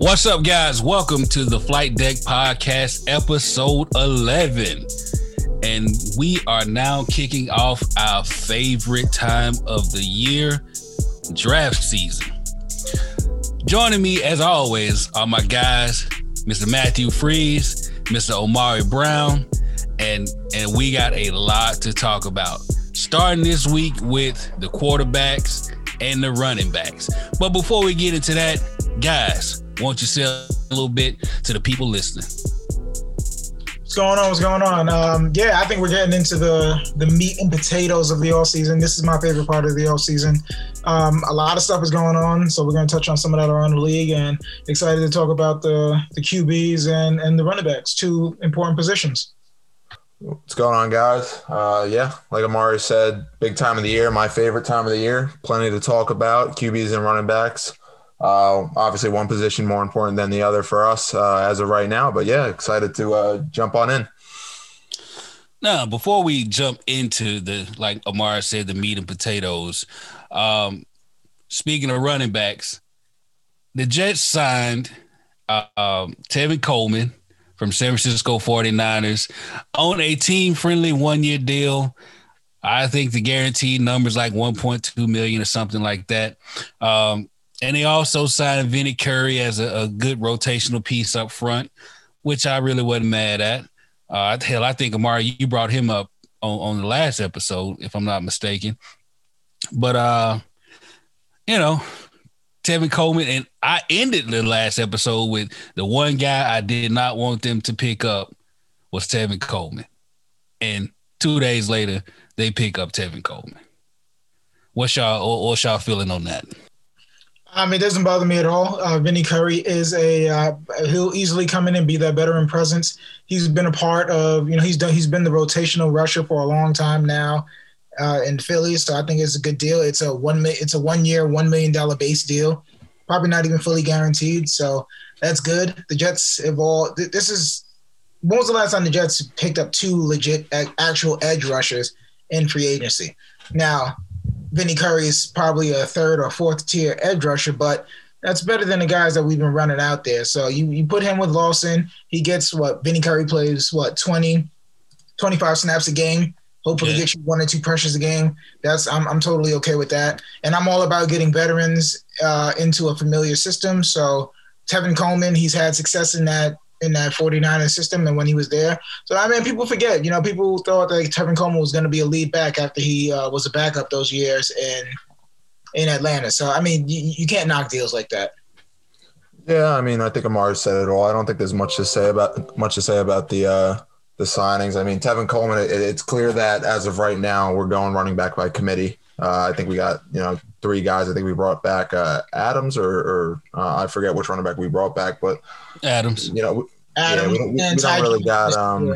What's up, guys? Welcome to the Flight Deck Podcast, episode 11. And we are now kicking off our favorite time of the year, draft season. Joining me, as always, are my guys, Mr. Matthew Freeze, Mr. Omari Brown, and and we got a lot to talk about. Starting this week with the quarterbacks and the running backs. But before we get into that, guys, won't you say a little bit to the people listening? What's going on? What's going on? Um, yeah, I think we're getting into the the meat and potatoes of the offseason. This is my favorite part of the offseason. Um, a lot of stuff is going on, so we're going to touch on some of that around the league, and excited to talk about the the QBs and and the running backs, two important positions. What's going on, guys? Uh, yeah, like Amari said, big time of the year, my favorite time of the year. Plenty to talk about, QBs and running backs. Uh, obviously, one position more important than the other for us uh, as of right now. But yeah, excited to uh, jump on in. Now, before we jump into the, like Amari said, the meat and potatoes, um, speaking of running backs, the Jets signed uh, um, Tevin Coleman from San Francisco 49ers on a team friendly one year deal. I think the guaranteed number is like 1.2 million or something like that. Um, and they also signed Vinny Curry as a, a, good rotational piece up front, which I really wasn't mad at. Uh, hell, I think Amari, you brought him up on, on the last episode, if I'm not mistaken. But uh, you know, Tevin Coleman, and I ended the last episode with the one guy I did not want them to pick up was Tevin Coleman. And two days later, they pick up Tevin Coleman. What's y'all what's y'all feeling on that? Um, it doesn't bother me at all. Uh, Vinny Curry is a uh, he'll easily come in and be that veteran presence. He's been a part of you know he's done he's been the rotational rusher for a long time now uh, in Philly. So I think it's a good deal. It's a one it's a one year one million dollar base deal, probably not even fully guaranteed. So that's good. The Jets have all. This is when was the last time the Jets picked up two legit actual edge rushers in free agency? Now, Vinny Curry is probably a third or fourth tier edge rusher, but that's better than the guys that we've been running out there. So you, you put him with Lawson, he gets what Vinny Curry plays what 20, 25 snaps a game. Hopefully, yeah. get you one or two pressures a game. That's I'm I'm totally okay with that. And I'm all about getting veterans uh, into a familiar system. So Tevin Coleman, he's had success in that in that 49er system and when he was there. So I mean, people forget. You know, people thought that Tevin Coleman was going to be a lead back after he uh, was a backup those years in in Atlanta. So I mean, you, you can't knock deals like that. Yeah, I mean, I think Amar said it all. I don't think there's much to say about much to say about the uh, the signings. I mean, Tevin Coleman, it, it's clear that as of right now, we're going running back by committee. Uh, I think we got, you know, three guys. I think we brought back uh, Adams or, or uh, I forget which running back we brought back, but Adams. You know, Adams yeah, we, we, we don't really got um,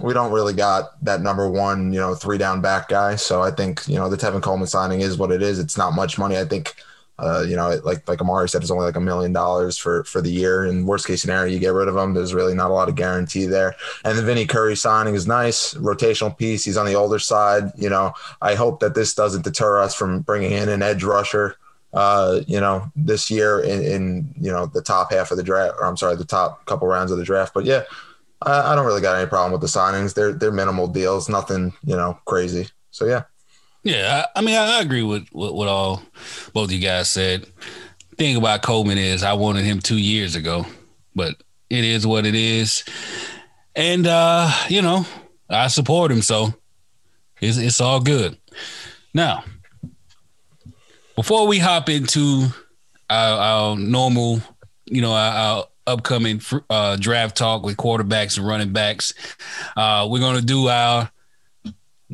we don't really got that number one, you know, three down back guy. So I think you know the Tevin Coleman signing is what it is. It's not much money. I think uh, you know, like like Amari said, it's only like a million dollars for for the year. And worst case scenario, you get rid of him. There's really not a lot of guarantee there. And the Vinny Curry signing is nice, rotational piece. He's on the older side. You know, I hope that this doesn't deter us from bringing in an edge rusher. Uh, you know, this year in, in you know the top half of the draft, or I'm sorry, the top couple rounds of the draft. But yeah, I, I don't really got any problem with the signings. They're they're minimal deals, nothing you know crazy. So yeah. Yeah, I, I mean, I, agree with, with what all both you guys said. Thing about Coleman is, I wanted him two years ago, but it is what it is, and uh, you know, I support him, so it's it's all good. Now, before we hop into our, our normal, you know, our, our upcoming uh, draft talk with quarterbacks and running backs, uh, we're gonna do our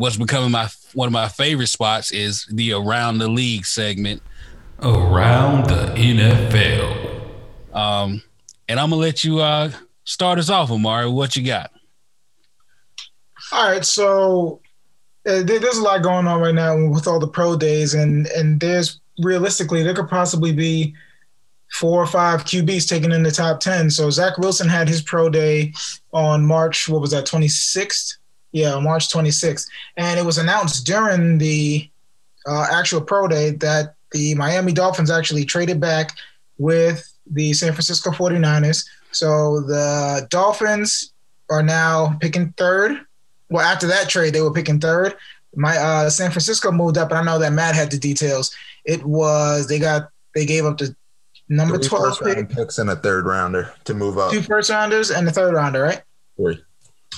what's becoming my one of my favorite spots is the around the league segment. Around the NFL. Um, and I'm gonna let you uh start us off, Amari. What you got? All right, so uh, there's a lot going on right now with all the pro days, and and there's realistically there could possibly be four or five QBs taken in the top ten. So Zach Wilson had his pro day on March what was that 26th yeah, March 26th. And it was announced during the uh, actual pro day that the Miami Dolphins actually traded back with the San Francisco 49ers. So the Dolphins are now picking third. Well, after that trade, they were picking third. My uh, San Francisco moved up, and I know that Matt had the details. It was they got they gave up the number Three 12 pick. picks and a third rounder to move up. Two first rounders and the third rounder, right? Three.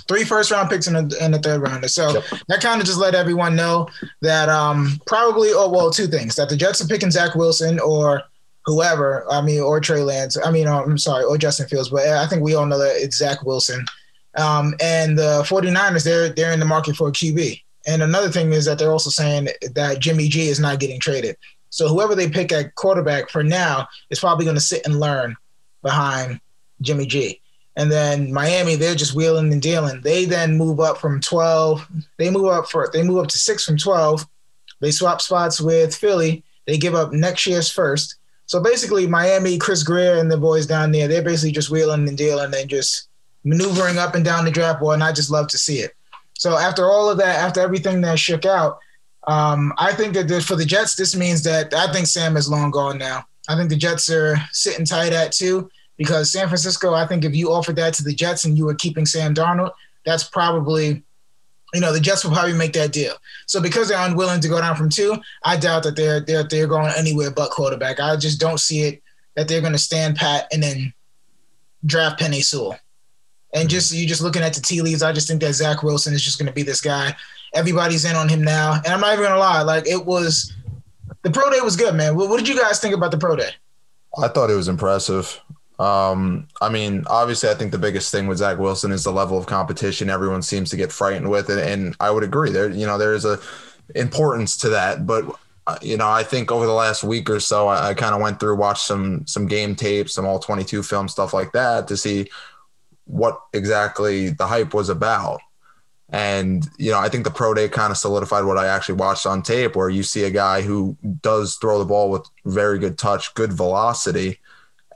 Three first round picks and a, and a third rounder. So yep. that kind of just let everyone know that um, probably, oh, well, two things that the Jets are picking Zach Wilson or whoever, I mean, or Trey Lance. I mean, uh, I'm sorry, or Justin Fields, but I think we all know that it's Zach Wilson. Um, and the 49ers, they're, they're in the market for a QB. And another thing is that they're also saying that Jimmy G is not getting traded. So whoever they pick at quarterback for now is probably going to sit and learn behind Jimmy G. And then Miami, they're just wheeling and dealing. They then move up from 12. They move up for they move up to six from 12. They swap spots with Philly. They give up next year's first. So basically, Miami, Chris Grier, and the boys down there, they're basically just wheeling and dealing and just maneuvering up and down the draft board. And I just love to see it. So after all of that, after everything that shook out, um, I think that for the Jets, this means that I think Sam is long gone now. I think the Jets are sitting tight at two because San Francisco, I think if you offered that to the Jets and you were keeping Sam Darnold, that's probably, you know, the Jets will probably make that deal. So because they're unwilling to go down from two, I doubt that they're they're they're going anywhere but quarterback. I just don't see it that they're going to stand pat and then draft Penei Sewell. And just you just looking at the tea leaves, I just think that Zach Wilson is just going to be this guy Everybody's in on him now, and I'm not even gonna lie. Like it was, the pro day was good, man. What, what did you guys think about the pro day? I thought it was impressive. Um, I mean, obviously, I think the biggest thing with Zach Wilson is the level of competition everyone seems to get frightened with, and, and I would agree. There, you know, there is a importance to that, but uh, you know, I think over the last week or so, I, I kind of went through, watched some some game tapes, some all 22 film stuff like that to see what exactly the hype was about. And, you know, I think the pro day kind of solidified what I actually watched on tape, where you see a guy who does throw the ball with very good touch, good velocity.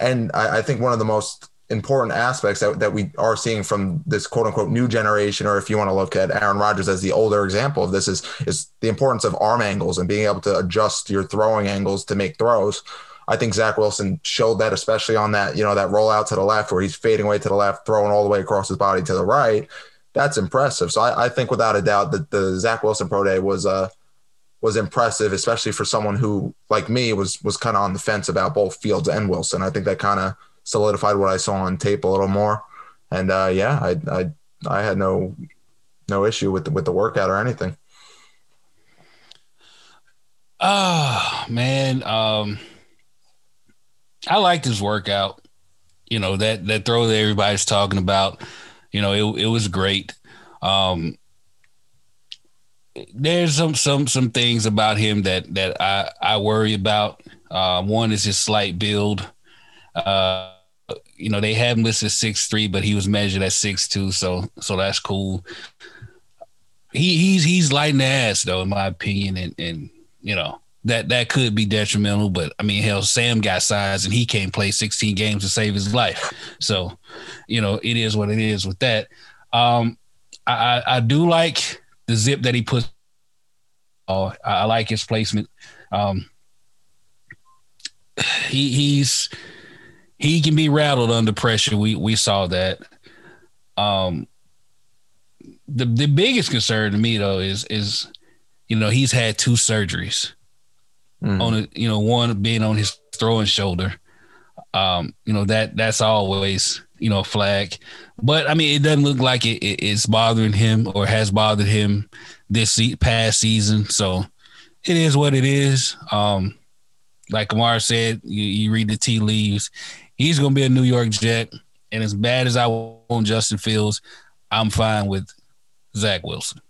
And I, I think one of the most important aspects that, that we are seeing from this quote unquote new generation, or if you want to look at Aaron Rodgers as the older example of this, is, is the importance of arm angles and being able to adjust your throwing angles to make throws. I think Zach Wilson showed that, especially on that, you know, that rollout to the left where he's fading away to the left, throwing all the way across his body to the right that's impressive. So I, I, think without a doubt that the Zach Wilson Pro Day was uh was impressive, especially for someone who like me was was kind of on the fence about both Fields and Wilson. I think that kind of solidified what I saw on tape a little more. And uh, yeah, I I I had no no issue with the, with the workout or anything. Oh man, um, I liked his workout. You know that that throw that everybody's talking about. You know, it it was great. Um, there's some some some things about him that that I I worry about. Uh, one is his slight build. Uh, you know, they have him listed six three, but he was measured at six two, so so that's cool. He he's he's lighting the ass though, in my opinion, and and you know that that could be detrimental. But I mean, hell, Sam got size and he can't play 16 games to save his life. So, you know, it is what it is with that. Um, I, I do like the zip that he puts. Oh, I, I like his placement. Um, he he's he can be rattled under pressure. We we saw that. Um, the the biggest concern to me though is is you know he's had two surgeries mm. on it. You know, one being on his throwing shoulder. Um, you know that that's always you know flag. But I mean, it doesn't look like it, it, it's bothering him or has bothered him this past season. So it is what it is. Um, like Amar said, you, you read the tea leaves. He's going to be a New York Jet, and as bad as I want Justin Fields, I'm fine with Zach Wilson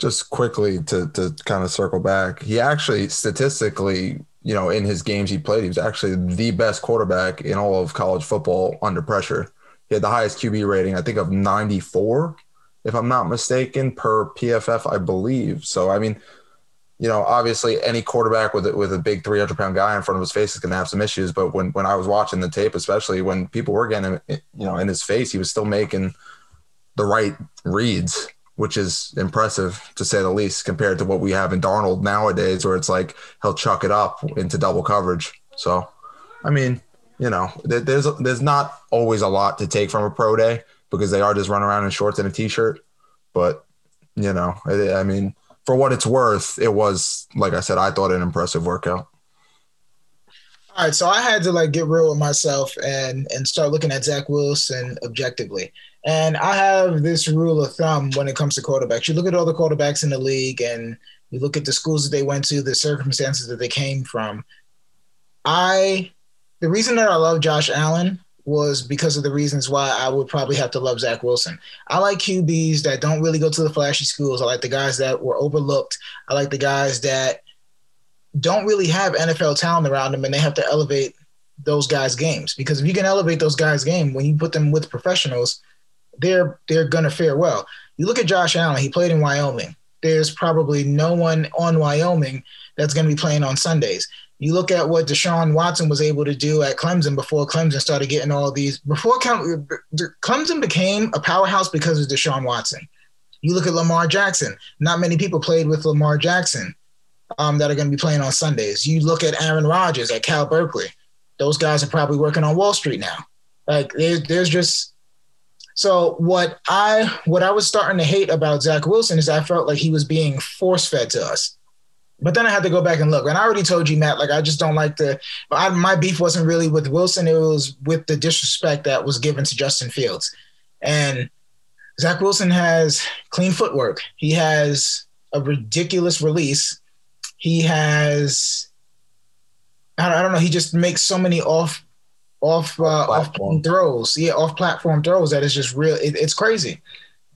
just quickly to to kind of circle back, he actually statistically, you know, in his games he played, he was actually the best quarterback in all of college football under pressure. He had the highest QB rating, I think, of 94, if I'm not mistaken, per PFF, I believe. So, I mean, you know, obviously any quarterback with with a big 300 pound guy in front of his face is going to have some issues. But when when I was watching the tape, especially when people were getting, you know, in his face, he was still making the right reads which is impressive to say the least compared to what we have in Darnold nowadays, where it's like he'll chuck it up into double coverage. So, I mean, you know, there's there's not always a lot to take from a pro day because they are just running around in shorts and a t-shirt. But you know, I, mean, for what it's worth, it was like I said, I thought an impressive workout. All right, so I had to like get real with myself and and start looking at Zach Wilson objectively. And I have this rule of thumb when it comes to quarterbacks. You look at all the quarterbacks in the league and you look at the schools that they went to, the circumstances that they came from. I the reason that I love Josh Allen was because of the reasons why I would probably have to love Zach Wilson. I like QBs that don't really go to the flashy schools. I like the guys that were overlooked. I like the guys that don't really have NFL talent around them and they have to elevate those guys' games. Because if you can elevate those guys' game when you put them with professionals, they're they're gonna fare well. You look at Josh Allen, he played in Wyoming. There's probably no one on Wyoming that's gonna be playing on Sundays. You look at what Deshaun Watson was able to do at Clemson before Clemson started getting all these. Before Clemson became a powerhouse because of Deshaun Watson. You look at Lamar Jackson. Not many people played with Lamar Jackson um, that are going to be playing on Sundays. You look at Aaron Rodgers at Cal Berkeley. Those guys are probably working on Wall Street now. Like there's, there's just so what I what I was starting to hate about Zach Wilson is I felt like he was being force fed to us. But then I had to go back and look. And I already told you, Matt, like I just don't like the. I, my beef wasn't really with Wilson; it was with the disrespect that was given to Justin Fields. And Zach Wilson has clean footwork. He has a ridiculous release. He has. I don't know. He just makes so many off, off, uh, off throws. Yeah, off platform throws that is just real. It, it's crazy,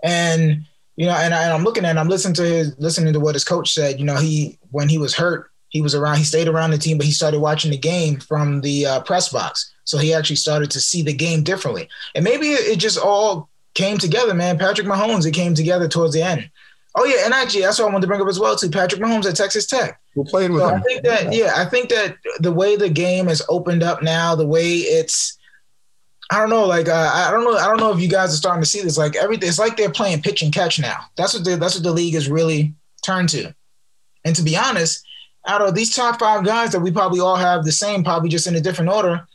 and you know, and, I, am looking at, I'm listening to his, listening to what his coach said. You know, he when he was hurt, he was around, he stayed around the team, but he started watching the game from the uh, press box. So he actually started to see the game differently, and maybe it just all came together, man. Patrick Mahomes, it came together towards the end. Oh yeah, and actually, that's what I wanted to bring up as well too. Patrick Mahomes at Texas Tech. Who played with so him? I think that yeah, I think that the way the game has opened up now, the way it's I don't know. Like uh, I don't know. I don't know if you guys are starting to see this. Like everything, it's like they're playing pitch and catch now. That's what the, that's what the league is really turned to. And to be honest, out of these top five guys that we probably all have the same, probably just in a different order,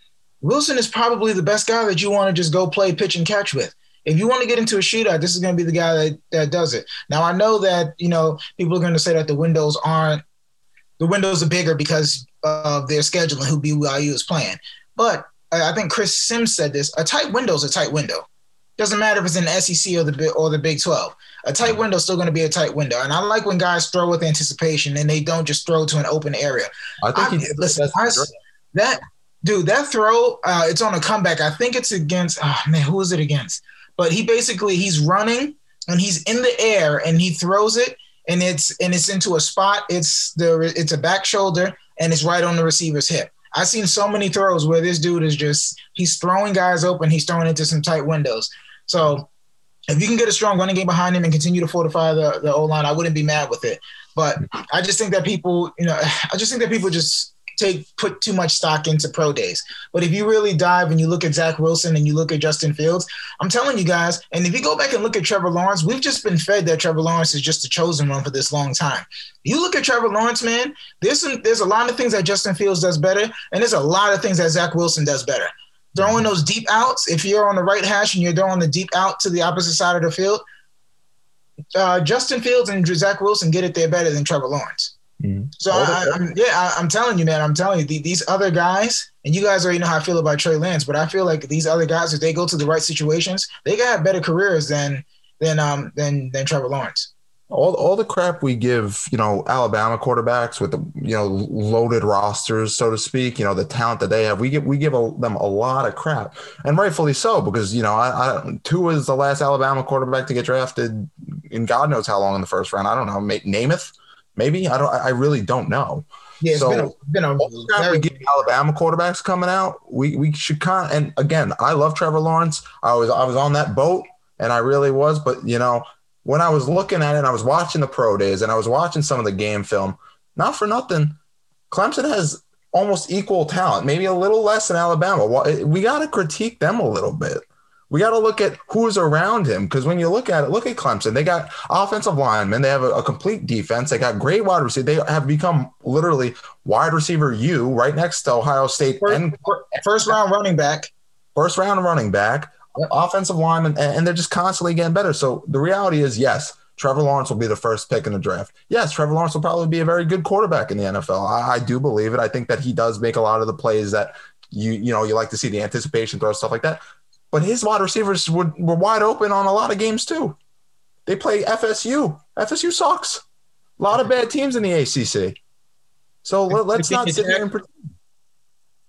Wilson is probably the best guy that you want to just go play pitch and catch with. If you want to get into a shootout, this is going to be the guy that, that does it. Now I know that you know people are going to say that the windows aren't the windows are bigger because of their schedule and who BYU is playing, but I think Chris Sims said this: a tight window is a tight window. Doesn't matter if it's in the SEC or the or the Big Twelve. A tight window is still going to be a tight window. And I like when guys throw with anticipation and they don't just throw to an open area. I think I, listen, I, that dude, that throw, uh, it's on a comeback. I think it's against. Oh man, who is it against? But he basically he's running and he's in the air and he throws it and it's and it's into a spot. It's the it's a back shoulder and it's right on the receiver's hip. I've seen so many throws where this dude is just he's throwing guys open, he's throwing into some tight windows. So if you can get a strong running game behind him and continue to fortify the the O line, I wouldn't be mad with it. But I just think that people, you know, I just think that people just take put too much stock into pro days. But if you really dive and you look at Zach Wilson and you look at Justin Fields, I'm telling you guys, and if you go back and look at Trevor Lawrence, we've just been fed that Trevor Lawrence is just the chosen one for this long time. You look at Trevor Lawrence, man, there's some there's a lot of things that Justin Fields does better, and there's a lot of things that Zach Wilson does better. Throwing those deep outs, if you're on the right hash and you're throwing the deep out to the opposite side of the field, uh, Justin Fields and Zach Wilson get it there better than Trevor Lawrence. Mm-hmm. So I, am yeah, I, am telling you, man, I'm telling you, the, these other guys, and you guys already know how I feel about Trey Lance, but I feel like these other guys, if they go to the right situations, they got better careers than than um than than Trevor Lawrence. All, all the crap we give, you know, Alabama quarterbacks with the you know loaded rosters, so to speak, you know, the talent that they have, we give we give a, them a lot of crap, and rightfully so, because you know, I, I Tua is the last Alabama quarterback to get drafted in God knows how long in the first round. I don't know, Namath Maybe I don't. I really don't know. Yeah, it's so been a, been a very- we get Alabama quarterbacks coming out. We we should kind and again, I love Trevor Lawrence. I was I was on that boat and I really was. But you know, when I was looking at it, I was watching the pro days and I was watching some of the game film. Not for nothing, Clemson has almost equal talent, maybe a little less than Alabama. We got to critique them a little bit. We got to look at who's around him because when you look at it, look at Clemson. They got offensive linemen. They have a, a complete defense. They got great wide receiver. They have become literally wide receiver U right next to Ohio State. First, and, first round running back. First round running back, offensive lineman, and, and they're just constantly getting better. So the reality is, yes, Trevor Lawrence will be the first pick in the draft. Yes, Trevor Lawrence will probably be a very good quarterback in the NFL. I, I, do believe it. I think that he does make a lot of the plays that you you know you like to see the anticipation throw stuff like that. But his wide receivers were, were wide open on a lot of games too. They play FSU. FSU sucks. A lot of bad teams in the ACC. So let, us not sit here and pretend.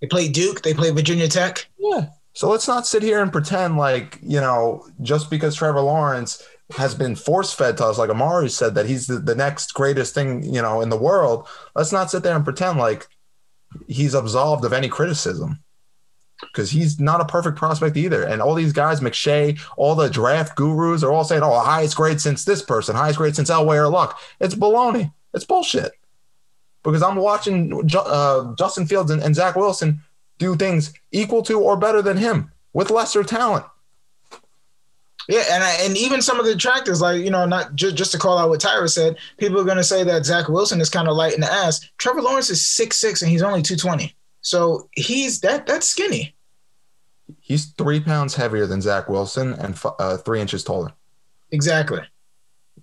They play Duke. They play Virginia Tech. Yeah. So let's not sit here and pretend like you know just because Trevor Lawrence has been force fed to us, like Amari said, that he's the, the next greatest thing you know in the world. Let's not sit there and pretend like he's absolved of any criticism because he's not a perfect prospect either. And all these guys, McShay, all the draft gurus are all saying, oh, highest grade since this person, highest grade since Elway or Luck. It's baloney. It's bullshit. Because I'm watching uh, Justin Fields and, and Zach Wilson do things equal to or better than him with lesser talent. Yeah, and I, and even some of the detractors, like you know, not just just to call out what Tyra said, people are going to say that Zach Wilson is kind of light in the ass. Trevor Lawrence is six six and he's only two twenty, so he's that that's skinny. He's three pounds heavier than Zach Wilson and uh, three inches taller. Exactly.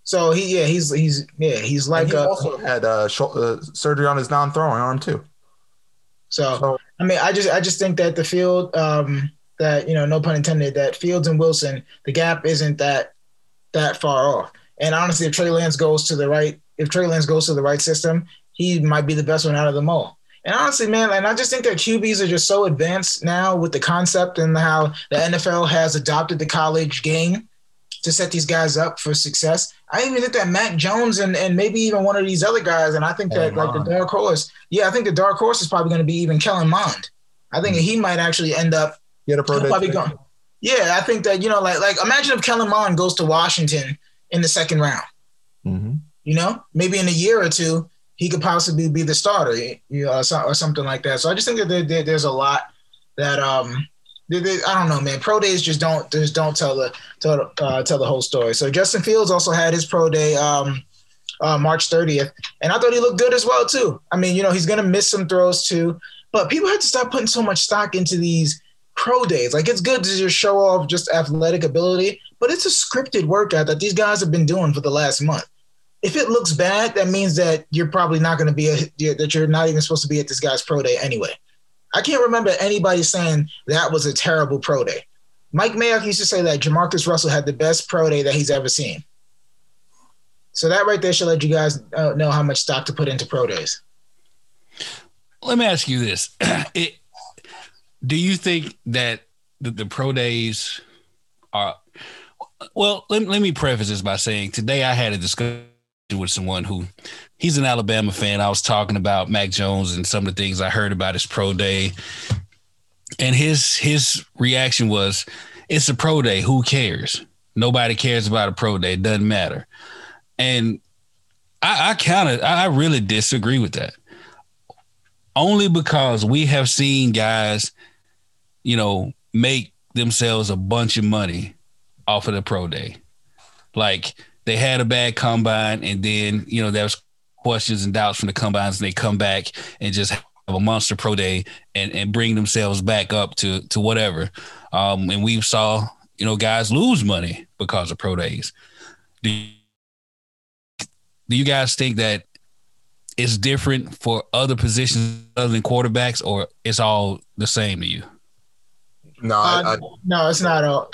So he yeah he's he's yeah he's like he a, also had uh, sh- uh, surgery on his non-throwing arm too. So, so, I mean I just I just think that the field um, that you know, no pun intended, that Fields and Wilson, the gap isn't that that far off. And honestly, if Trey Lance goes to the right, if Trey Lance goes to the right system, he might be the best one out of them all. And honestly, man, and I just think that QBs are just so advanced now with the concept and how the NFL has adopted the college game to set these guys up for success. I even think that Mac Jones and, and maybe even one of these other guys, and I think that like the dark horse, yeah, I think the dark horse is probably going to be even Kellen Mond. I think mm-hmm. he might actually end up Get a pro day. Yeah, I think that you know, like like imagine if Kellen Mond goes to Washington in the second round. Mm-hmm. You know, maybe in a year or two, he could possibly be the starter, you know, or, something like that. So I just think that there, there, there's a lot that um, I don't know, man. Pro days just don't just don't tell the tell uh, tell the whole story. So Justin Fields also had his pro day um, uh, March 30th, and I thought he looked good as well too. I mean, you know, he's gonna miss some throws too, but people have to stop putting so much stock into these pro days. Like it's good to just show off just athletic ability, but it's a scripted workout that these guys have been doing for the last month. If it looks bad, that means that you're probably not going to be a, that you're not even supposed to be at this guy's pro day anyway. I can't remember anybody saying that was a terrible pro day. Mike Mayock used to say that JaMarcus Russell had the best pro day that he's ever seen. So that right there should let you guys uh, know how much stock to put into pro days. Let me ask you this: it, do you think that the, the pro days are well let, let me preface this by saying today i had a discussion with someone who he's an alabama fan. I was talking about mac jones and some of the things i heard about his pro day. And his his reaction was it's a pro day. Who cares? Nobody cares about a pro day. It doesn't matter. And i, I kind of i really disagree with that. Only because we have seen guys you know, make themselves a bunch of money off of the pro day. Like they had a bad combine, and then you know there was questions and doubts from the combines, and they come back and just have a monster pro day and and bring themselves back up to to whatever. Um, and we saw you know guys lose money because of pro days. Do you, do you guys think that it's different for other positions other than quarterbacks, or it's all the same to you? No, uh, I, I, no, it's not all.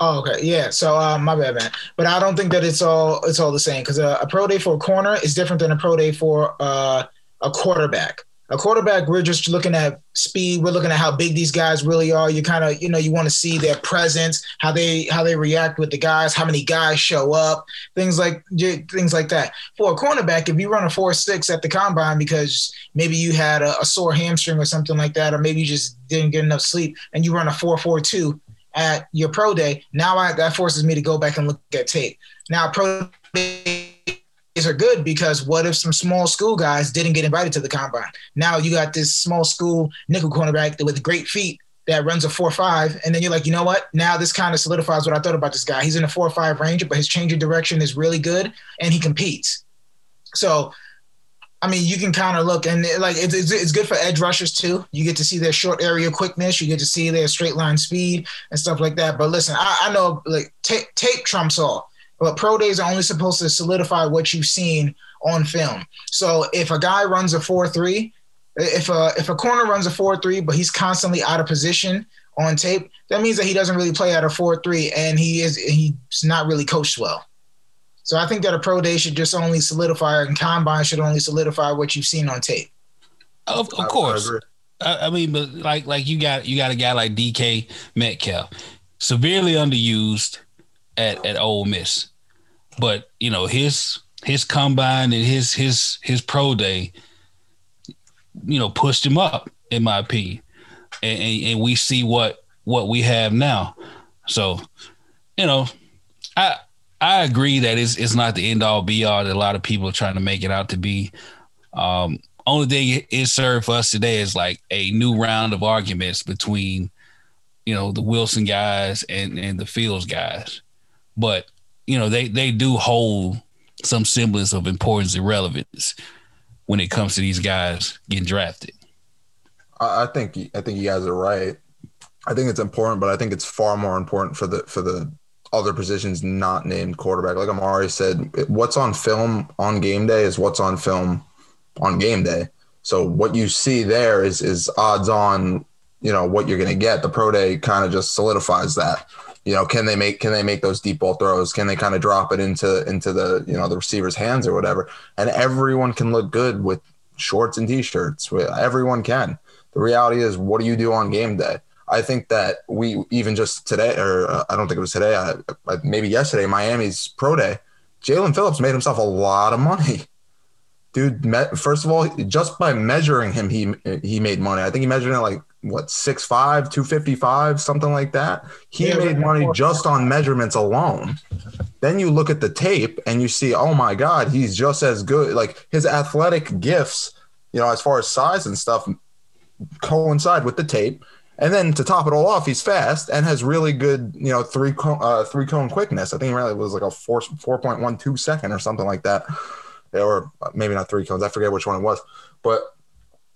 Oh, okay, yeah. So, uh, my bad, man. But I don't think that it's all it's all the same because a, a, pro day for a corner is different than a pro day for uh, a quarterback. A quarterback, we're just looking at speed. We're looking at how big these guys really are. You kind of, you know, you want to see their presence, how they how they react with the guys, how many guys show up, things like things like that. For a cornerback, if you run a four six at the combine because maybe you had a, a sore hamstring or something like that, or maybe you just didn't get enough sleep, and you run a four four two at your pro day, now I, that forces me to go back and look at tape. Now, pro days are good because what if some small school guys didn't get invited to the combine? Now you got this small school nickel cornerback with great feet that runs a four five, and then you're like, you know what? Now this kind of solidifies what I thought about this guy. He's in a four five range, but his change of direction is really good, and he competes. So, I mean, you can kind of look and like it's, it's, good for edge rushers too. You get to see their short area quickness, you get to see their straight line speed and stuff like that. But listen, I, I know like tape, tape trumps all, but pro days are only supposed to solidify what you've seen on film. So if a guy runs a four three if a if a corner runs a four three, but he's constantly out of position on tape, that means that he doesn't really play at a four three, and he is he's not really coached well. So I think that a pro day should just only solidify, and combine should only solidify what you've seen on tape. Of, of course, I, I, mean, but like like you got you got a guy like DK Metcalf, severely underused at at Ole Miss, but you know his his combine and his his his pro day you know, pushed him up, in my opinion. And, and, and we see what what we have now. So, you know, I I agree that it's it's not the end all be all that a lot of people are trying to make it out to be. Um, only thing it served for us today is like a new round of arguments between, you know, the Wilson guys and and the Fields guys. But you know, they they do hold some semblance of importance and relevance when it comes to these guys getting drafted. I think I think you guys are right. I think it's important, but I think it's far more important for the for the other positions not named quarterback. Like Amari said, what's on film on game day is what's on film on game day. So what you see there is is odds on, you know, what you're going to get. The pro day kind of just solidifies that you know, can they make can they make those deep ball throws? Can they kind of drop it into into the you know the receiver's hands or whatever? And everyone can look good with shorts and t-shirts. Everyone can. The reality is, what do you do on game day? I think that we even just today, or uh, I don't think it was today, uh, maybe yesterday, Miami's pro day. Jaelan Phillips made himself a lot of money, dude. First of all, just by measuring him, he he made money. I think he measured it like what six five, two fifty five, something like that. He yeah, made money just on measurements alone. Then you look at the tape and you see, oh my God, he's just as good. Like his athletic gifts, you know, as far as size and stuff, coincide with the tape. And then to top it all off, he's fast and has really good, you know, three cone, uh, three cone quickness. I think really was like a four four point one two second or something like that, or maybe not three cones. I forget which one it was, but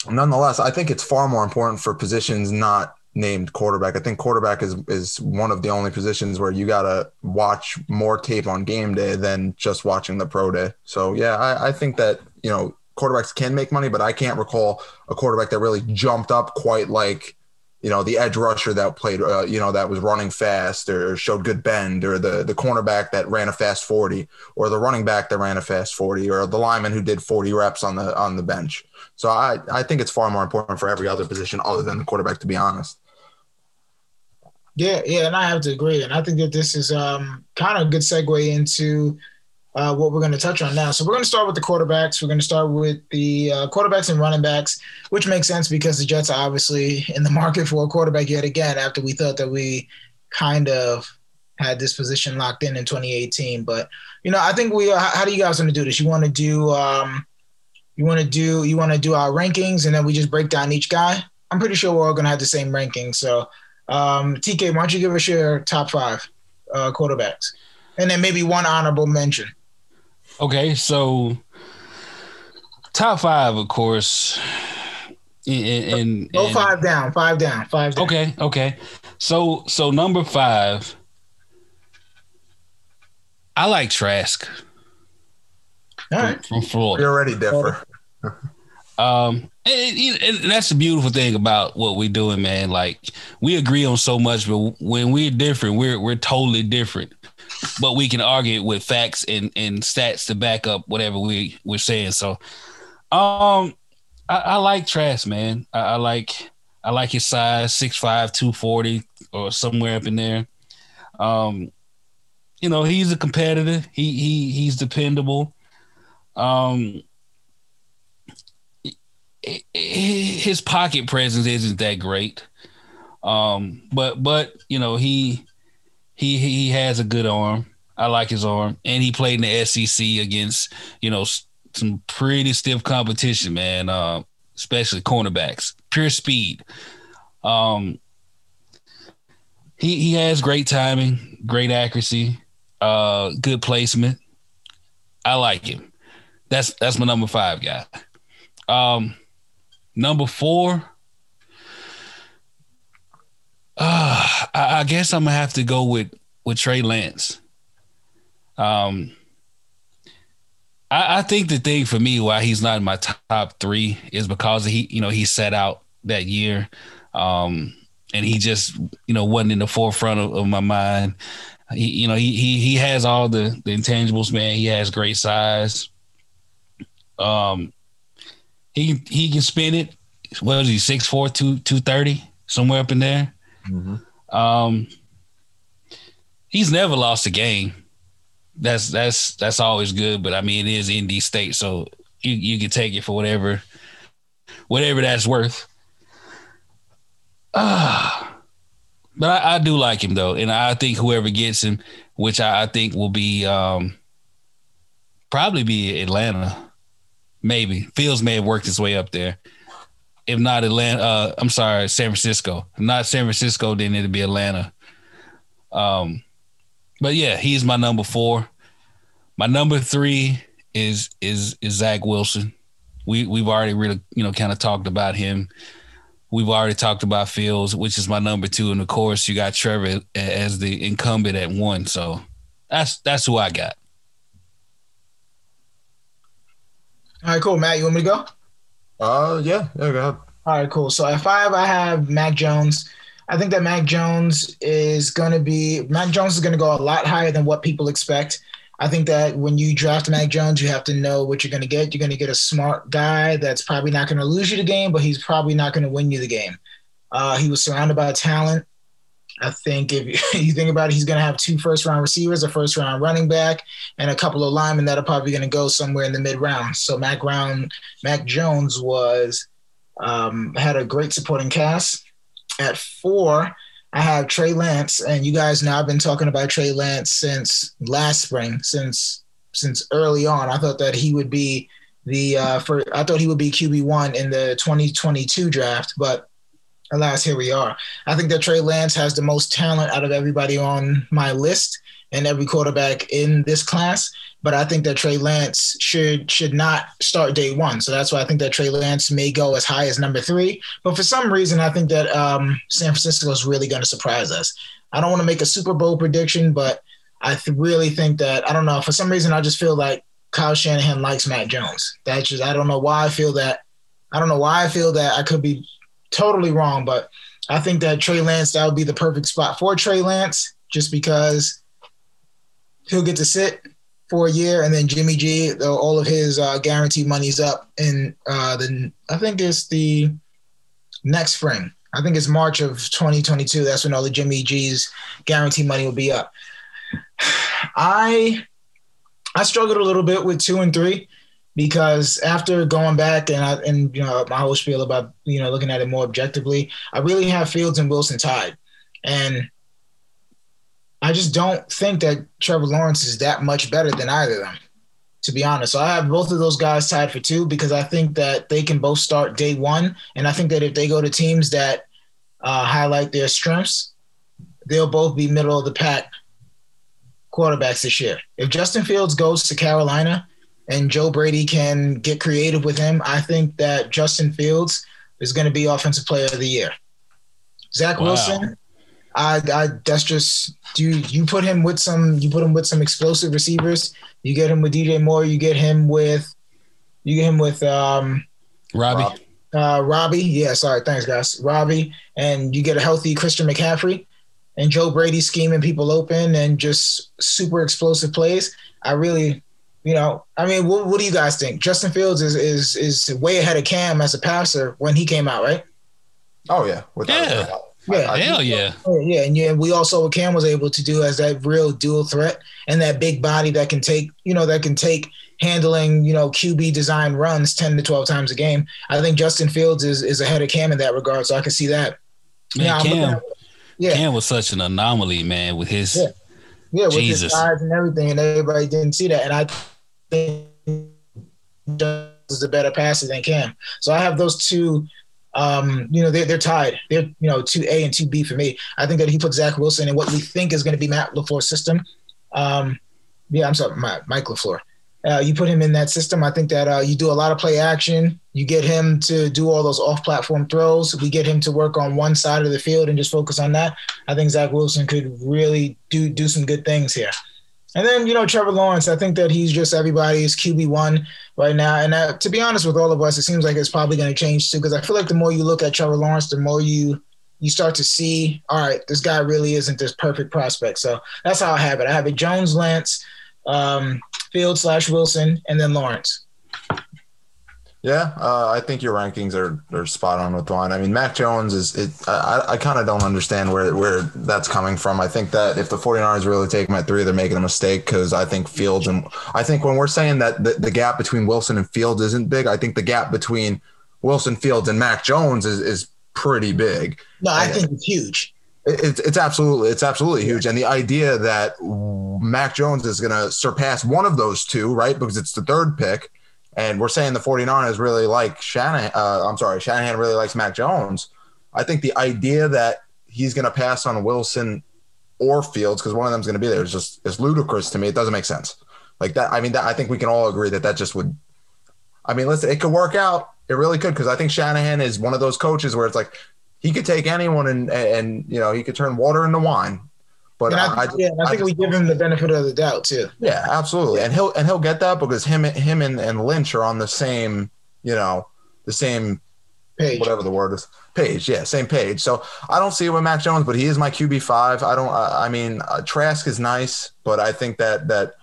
nonetheless, I think it's far more important for positions not named quarterback. I think quarterback is is one of the only positions where you gotta watch more tape on game day than just watching the pro day. So yeah, I, I think that you know quarterbacks can make money, but I can't recall a quarterback that really jumped up quite like you know the edge rusher that played uh, you know that was running fast or showed good bend or the the cornerback that ran a fast 40 or the running back that ran a fast 40 or the lineman who did 40 reps on the on the bench. So i i think it's far more important for every other position other than the quarterback to be honest. Yeah yeah and i have to agree and i think that this is um kind of a good segue into uh, what we're going to touch on now. So we're going to start with the quarterbacks. We're going to start with the uh, quarterbacks and running backs, which makes sense because the Jets are obviously in the market for a quarterback yet again after we thought that we kind of had this position locked in in 2018. But you know, I think we. Uh, how do you guys want to do this? You want to do? Um, you want to do? You want to do our rankings and then we just break down each guy? I'm pretty sure we're all going to have the same ranking. So, um, TK, why don't you give us your top five uh, quarterbacks, and then maybe one honorable mention. Okay, so top five, of course. And, go five down, five down, five down. Okay, okay. So so number five, I like Trask. All right. From, from Florida. We already differ. um, and, and, that's the beautiful thing about what we're doing, man. Like we agree on so much, but when we're different, we're we're totally different but we can argue with facts and, and stats to back up whatever we we're saying. So, um, I, I like Trask, man. I, I, like I like his size, 6'5", 240 or somewhere up in there. Um, you know, he's a competitor. He he he's dependable. Um, his pocket presence isn't that great. Um, but but you know he he he has a good arm. I like his arm, and he played in the SEC against you know some pretty stiff competition, man. Uh, especially cornerbacks, pure speed. Um, he he has great timing, great accuracy, uh, good placement. I like him. That's that's my number five guy. Um, number four. Uh, I, I guess I'm gonna have to go with with Trey Lance. Um, I, I, think the thing for me why he's not in my top three is because he, you know, he set out that year, um, and he just, you know, wasn't in the forefront of, of my mind. He, you know, he he he has all the the intangibles, man. He has great size. Um, he he can spin it. What is he? Six four two two thirty somewhere up in there. Mm-hmm. Um, he's never lost a game. That's that's that's always good. But I mean, it is ND State, so you you can take it for whatever whatever that's worth. Ah. Uh, but I, I, do like him though, and I think whoever gets him, which I, I think will be um, probably be Atlanta, maybe Fields may have worked his way up there. If not Atlanta, uh, I'm sorry, San Francisco. If not San Francisco, then it'd be Atlanta. Um, but yeah, he's my number four. My number three is is is Zach Wilson. We we've already really you know kind of talked about him. We've already talked about Fields, which is my number two, and of course you got Trevor as the incumbent at one. So that's that's who I got. All right, cool. Matt, you want me to go? Uh, yeah, yeah, go ahead. All right, cool. So at five, I have Mac Jones. I think that Mac Jones is going to be Mac Jones is going to go a lot higher than what people expect. I think that when you draft Mac Jones, you have to know what you're going to get. You're going to get a smart guy that's probably not going to lose you the game, but he's probably not going to win you the game. Uh, he was surrounded by talent. I think if you think about it, he's going to have two first round receivers, a first round running back, and a couple of linemen that are probably going to go somewhere in the mid round. So Mac Brown, Mac Jones was um, had a great supporting cast. At four, I have Trey Lance, and you guys know I've been talking about Trey Lance since last spring, since since early on. I thought that he would be the uh, for I thought he would be QB one in the 2022 draft, but alas, here we are. I think that Trey Lance has the most talent out of everybody on my list and every quarterback in this class. But I think that Trey Lance should should not start day one. So that's why I think that Trey Lance may go as high as number three. But for some reason, I think that um, San Francisco is really going to surprise us. I don't want to make a Super Bowl prediction, but I th- really think that I don't know. For some reason, I just feel like Kyle Shanahan likes Matt Jones. That's just I don't know why I feel that. I don't know why I feel that. I could be totally wrong, but I think that Trey Lance that would be the perfect spot for Trey Lance, just because he'll get to sit for a year, and then Jimmy G, all of his uh, guaranteed money's up, and uh, then I think it's the next spring. I think it's March of 2022. That's when all the Jimmy G's guaranteed money will be up. I I struggled a little bit with two and three because after going back and I, and you know my whole spiel about you know looking at it more objectively, I really have Fields and Wilson tied, and I just don't think that Trevor Lawrence is that much better than either of them, to be honest. So I have both of those guys tied for two because I think that they can both start day one. And I think that if they go to teams that uh, highlight their strengths, they'll both be middle of the pack quarterbacks this year. If Justin Fields goes to Carolina and Joe Brady can get creative with him, I think that Justin Fields is going to be offensive player of the year. Zach wow. Wilson I, I that's just you you put him with some you put him with some explosive receivers. You get him with DJ Moore. You get him with you get him with um Robbie. Uh, Robbie, yeah, sorry, thanks guys, Robbie, and you get a healthy Christian McCaffrey, and Joe Brady scheming people open and just super explosive plays. I really, you know, I mean, what, what do you guys think? Justin Fields is is is way ahead of Cam as a passer when he came out, right? Oh yeah, yeah. Yeah, I, hell yeah. Yeah, and yeah, we also what Cam was able to do as that real dual threat and that big body that can take, you know, that can take handling, you know, QB design runs 10 to 12 times a game. I think Justin Fields is is ahead of Cam in that regard, so I can see that. Man, yeah, Cam, yeah. Cam was such an anomaly, man, with his yeah, yeah with Jesus. his size and everything, and everybody didn't see that. And I think is a better passer than Cam. So I have those two Um, you know, they're, they're tied. They're, you know, 2A and 2B for me. I think that he put Zach Wilson in what we think is going to be Matt LaFleur's system. Um, yeah, I'm sorry, my, Mike LaFleur. Uh, you put him in that system. I think that uh, you do a lot of play action. You get him to do all those off platform throws. We get him to work on one side of the field and just focus on that. I think Zach Wilson could really do do some good things here. And then, you know, Trevor Lawrence, I think that he's just everybody's QB1 right now. And uh, to be honest with all of us, it seems like it's probably going to change too, because I feel like the more you look at Trevor Lawrence, the more you you start to see, all right, this guy really isn't this perfect prospect. So that's how I have it. I have it Jones, Lance, um, Field slash Wilson, and then Lawrence. Yeah, uh, I think your rankings are, are spot on with one. I mean, Mac Jones is it. I, I kind of don't understand where where that's coming from. I think that if the 49ers really take him at three, they're making a mistake because I think Fields and I think when we're saying that the, the gap between Wilson and Fields isn't big, I think the gap between Wilson, Fields, and Mac Jones is is pretty big. No, I think it's huge. It's it's absolutely it's absolutely huge, and the idea that Mac Jones is going to surpass one of those two, right? Because it's the third pick and we're saying the 49ers really like Shanahan. Uh, I'm sorry, Shanahan really likes Mac Jones. I think the idea that he's going to pass on Wilson or Fields because one of them's going to be there is just is ludicrous to me. It doesn't make sense. Like that. I mean, that, I think we can all agree that that just would. I mean, listen, it could work out. It really could because I think Shanahan is one of those coaches where it's like he could take anyone and and you know he could turn water into wine. But I, I, yeah, I, I think we give him the benefit of the doubt too. Yeah, absolutely, and he'll and he'll get that because him him and, and Lynch are on the same, you know, the same page, whatever the word is, page. Yeah, same page. So I don't see it with Mac Jones, but he is my QB five. I don't. I mean, uh, Trask is nice, but I think that that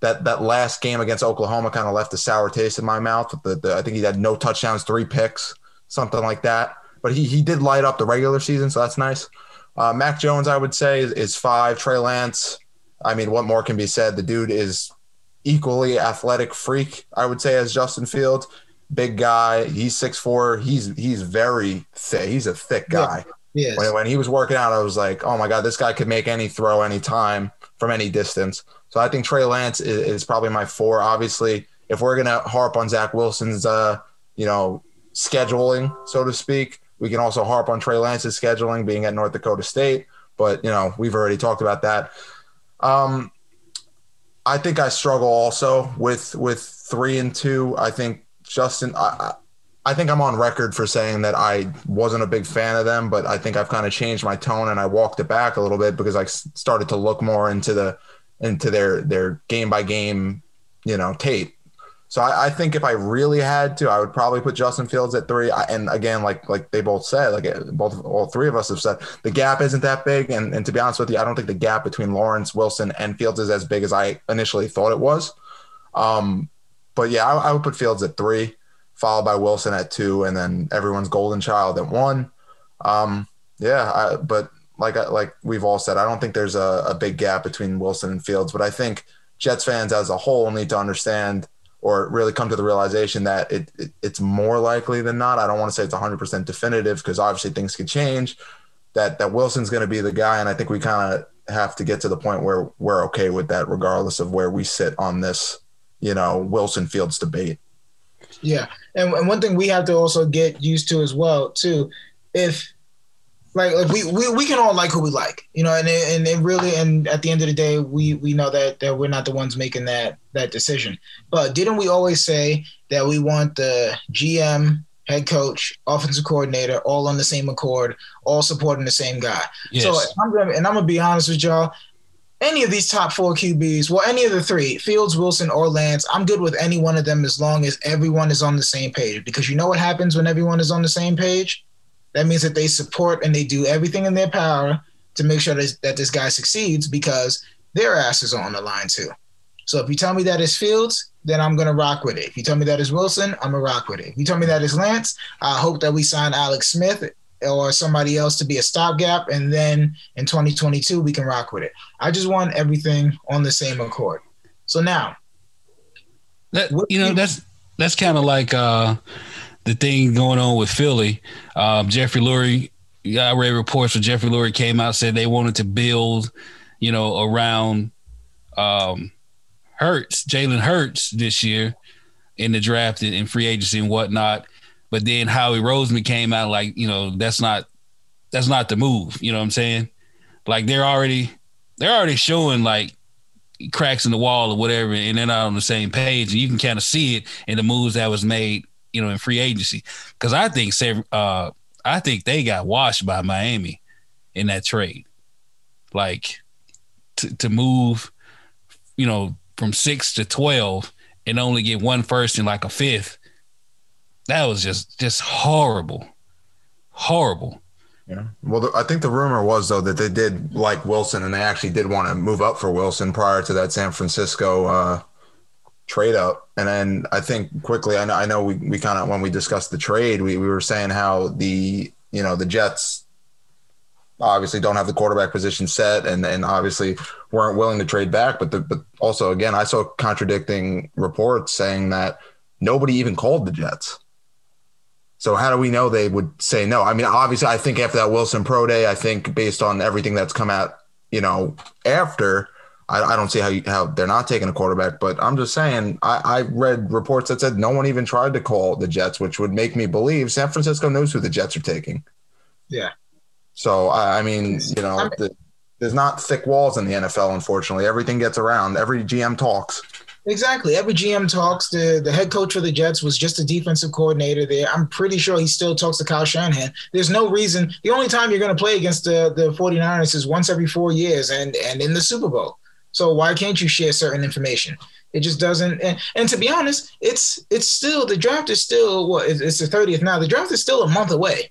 that that last game against Oklahoma kind of left a sour taste in my mouth. The, the, I think he had no touchdowns, three picks, something like that. But he he did light up the regular season, so that's nice. Uh, Mac Jones, I would say, is, is five. Trey Lance, I mean, what more can be said? The dude is equally athletic freak, I would say, as Justin Fields. Big guy. He's six four. He's he's very thick. He's a thick guy. Yeah. When, when he was working out, I was like, oh my God, this guy could make any throw any time from any distance. So I think Trey Lance is, is probably my four. Obviously, if we're gonna harp on Zach Wilson's uh, you know, scheduling, so to speak, we can also harp on Trey Lance's scheduling being at North Dakota State, but you know we've already talked about that. Um, I think I struggle also with with three and two. I think Justin. I, I think I'm on record for saying that I wasn't a big fan of them, but I think I've kind of changed my tone and I walked it back a little bit because I started to look more into the into their their game by game, you know, tape so I, I, think if I really had to, I would probably put Justin Fields at three. and again, like like they both said, like both all three of us have said, the gap isn't that big. And, and to be honest with you, I don't think the gap between Lawrence, Wilson, and Fields is as big as I initially thought it was. Um, but yeah, I, I would put Fields at three, followed by Wilson at two, and then everyone's golden child at one. Um, yeah, I, but like like we've all said, I don't think there's a, a big gap between Wilson and Fields. But I think Jets fans as a whole need to understand or really come to the realization that it, it it's more likely than not. I don't want to say it's 100% definitive because obviously things could change. That that Wilson's going to be the guy, and I think we kind of have to get to the point where we're okay with that, regardless of where we sit on this, you know, Wilson Fields debate. Yeah, and, and one thing we have to also get used to as well too, if like like we, we we can all like who we like, you know, and it, and it really and at the end of the day, we we know that that we're not the ones making that that decision. But didn't we always say that we want the GM, head coach, offensive coordinator all on the same accord, all supporting the same guy? Yes. So I'm gonna and I'm gonna be honest with y'all. Any of these top four QBs, well, any of the three, Fields, Wilson, or Lance, I'm good with any one of them as long as everyone is on the same page. Because you know what happens when everyone is on the same page? That means that they support and they do everything in their power to make sure that, that this guy succeeds because their ass is on the line too. So if you tell me that it's Fields, then I'm gonna rock with it. If you tell me that is Wilson, I'm gonna rock with it. If you tell me that is Lance, I hope that we sign Alex Smith or somebody else to be a stopgap, and then in 2022 we can rock with it. I just want everything on the same accord. So now, that, you know, that's that's kind of like uh, the thing going on with Philly. Um, Jeffrey Lurie, I read reports where Jeffrey Lurie came out said they wanted to build, you know, around um, Hurts, Jalen Hurts this year in the draft and in free agency and whatnot. But then Howie Roseman came out like, you know, that's not that's not the move. You know what I'm saying? Like they're already they're already showing like cracks in the wall or whatever, and they're not on the same page. And you can kind of see it in the moves that was made, you know, in free agency. Because I think uh, I think they got washed by Miami in that trade. Like to, to move, you know, from six to twelve and only get one first and like a fifth. That was just just horrible, horrible. Yeah. Well, I think the rumor was though that they did like Wilson, and they actually did want to move up for Wilson prior to that San Francisco uh, trade up. And then I think quickly, I know, I know we, we kind of when we discussed the trade, we, we were saying how the you know the Jets obviously don't have the quarterback position set, and and obviously weren't willing to trade back. But the, but also again, I saw contradicting reports saying that nobody even called the Jets. So how do we know they would say no? I mean, obviously, I think after that Wilson Pro Day, I think based on everything that's come out, you know, after, I, I don't see how you, how they're not taking a quarterback. But I'm just saying, I, I read reports that said no one even tried to call the Jets, which would make me believe San Francisco knows who the Jets are taking. Yeah. So I, I mean, you know, the, there's not thick walls in the NFL. Unfortunately, everything gets around. Every GM talks. Exactly. Every GM talks. The the head coach for the Jets was just a defensive coordinator there. I'm pretty sure he still talks to Kyle Shanahan. There's no reason. The only time you're going to play against the, the 49ers is once every four years and, and in the Super Bowl. So why can't you share certain information? It just doesn't. And, and to be honest, it's it's still the draft is still what it's the 30th now. The draft is still a month away.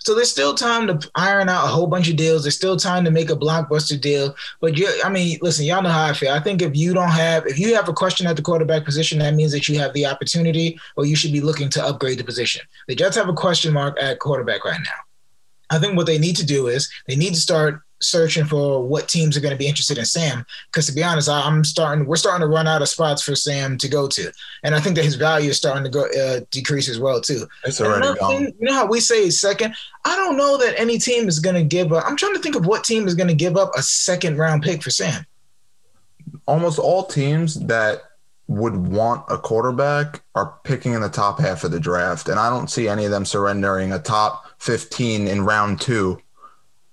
So there's still time to iron out a whole bunch of deals. There's still time to make a blockbuster deal. But you, I mean, listen, y'all know how I feel. I think if you don't have, if you have a question at the quarterback position, that means that you have the opportunity, or you should be looking to upgrade the position. The Jets have a question mark at quarterback right now. I think what they need to do is they need to start searching for what teams are going to be interested in Sam. Because to be honest, I, am starting. We're starting to run out of spots for Sam to go to, and I think that his value is starting to go uh, decrease as well too. It's already gone. Thing, you know how we say second. I don't know that any team is going to give up. I'm trying to think of what team is going to give up a second round pick for Sam. Almost all teams that would want a quarterback are picking in the top half of the draft, and I don't see any of them surrendering a top 15 in round two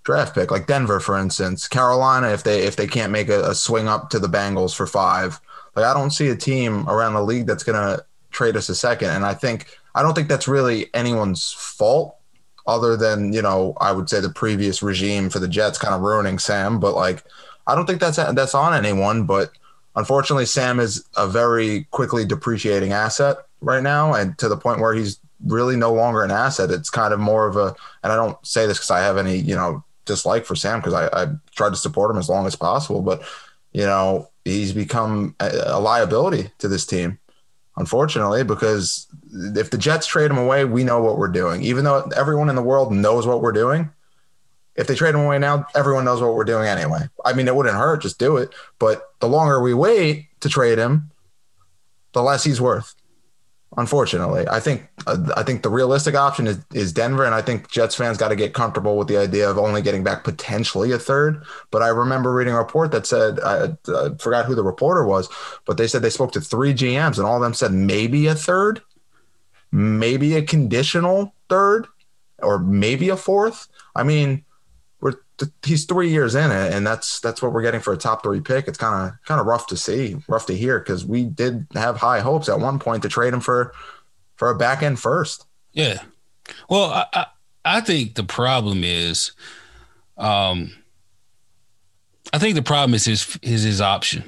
draft pick, like Denver, for instance, Carolina, if they if they can't make a, a swing up to the Bengals for five, like I don't see a team around the league that's gonna trade us a second. And I think I don't think that's really anyone's fault, other than you know I would say the previous regime for the Jets kind of ruining Sam. But like I don't think that's that's on anyone. But unfortunately, Sam is a very quickly depreciating asset right now, and to the point where he's really no longer an asset. It's kind of more of a, and I don't say this because I have any, you know, dislike for Sam because I, I tried to support him as long as possible. But you know, he's become a, a, liability to this team, unfortunately, because if the Jets trade him away, we know what we're doing. Even though everyone in the world knows what we're doing, if they trade him away now, everyone knows what we're doing anyway. I mean, it wouldn't hurt, just do it. But the longer we wait to trade him, the less he's worth unfortunately. I think uh, I think the realistic option is, is Denver, and I think Jets fans got to get comfortable with the idea of only getting back potentially a third. But I remember reading a report that said I, I forgot who the reporter was, but they said they spoke to three GMs, and all of them said maybe a third, maybe a conditional third, or maybe a fourth. I mean, he's three years in it, and that's that's what we're getting for a top three pick. It's kind of kind of rough to see, rough to hear, because we did have high hopes at one point to trade him for for a back end first. Yeah, well, I I, I think the problem is, um, I think the problem is his is his option.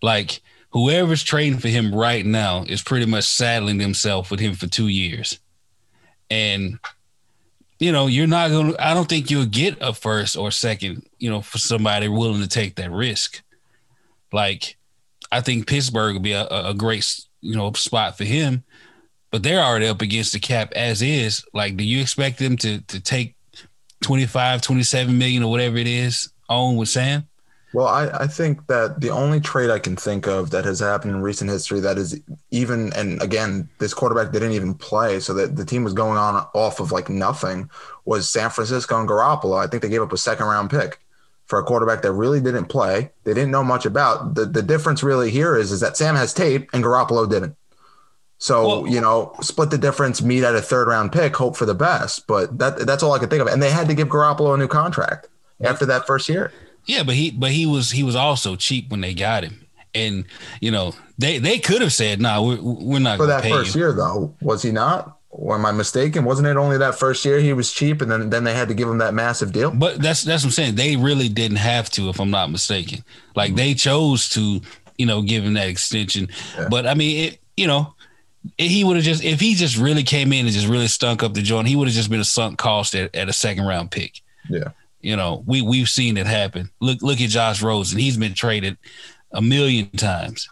Like whoever's trading for him right now is pretty much saddling themselves with him for two years, and you know, you're not going to, I don't think you'll get a first or second, you know, for somebody willing to take that risk. Like, I think Pittsburgh would be a, a great, you know, spot for him, but they're already up against the cap as is. Like, do you expect them to, to take 25, 27 million or whatever it is on with Sam? Well, I, I think that the only trade I can think of that has happened in recent history that is even, and again, this quarterback didn't even play, so that the team was going on off of like nothing, was San Francisco and Garoppolo. I think they gave up a second round pick for a quarterback that really didn't play. They didn't know much about. The the difference really here is is that Sam has tape and Garoppolo didn't. So well, you know, split the difference, meet at a third round pick, hope for the best. But that that's all I could think of. And they had to give Garoppolo a new contract after that first year. Yeah, but he but he was he was also cheap when they got him, and you know they they could have said, "No, nah, we're we're not for that first you. year though." Was he not? Or am I mistaken? Wasn't it only that first year he was cheap, and then then they had to give him that massive deal? But that's that's what I'm saying. They really didn't have to, if I'm not mistaken. Like they chose to, you know, give him that extension. Yeah. But I mean, it, you know, he would have just if he just really came in and just really stunk up the joint, he would have just been a sunk cost at, at a second round pick. Yeah. You know, we we've seen it happen. Look look at Josh Rosen. He's been traded a million times.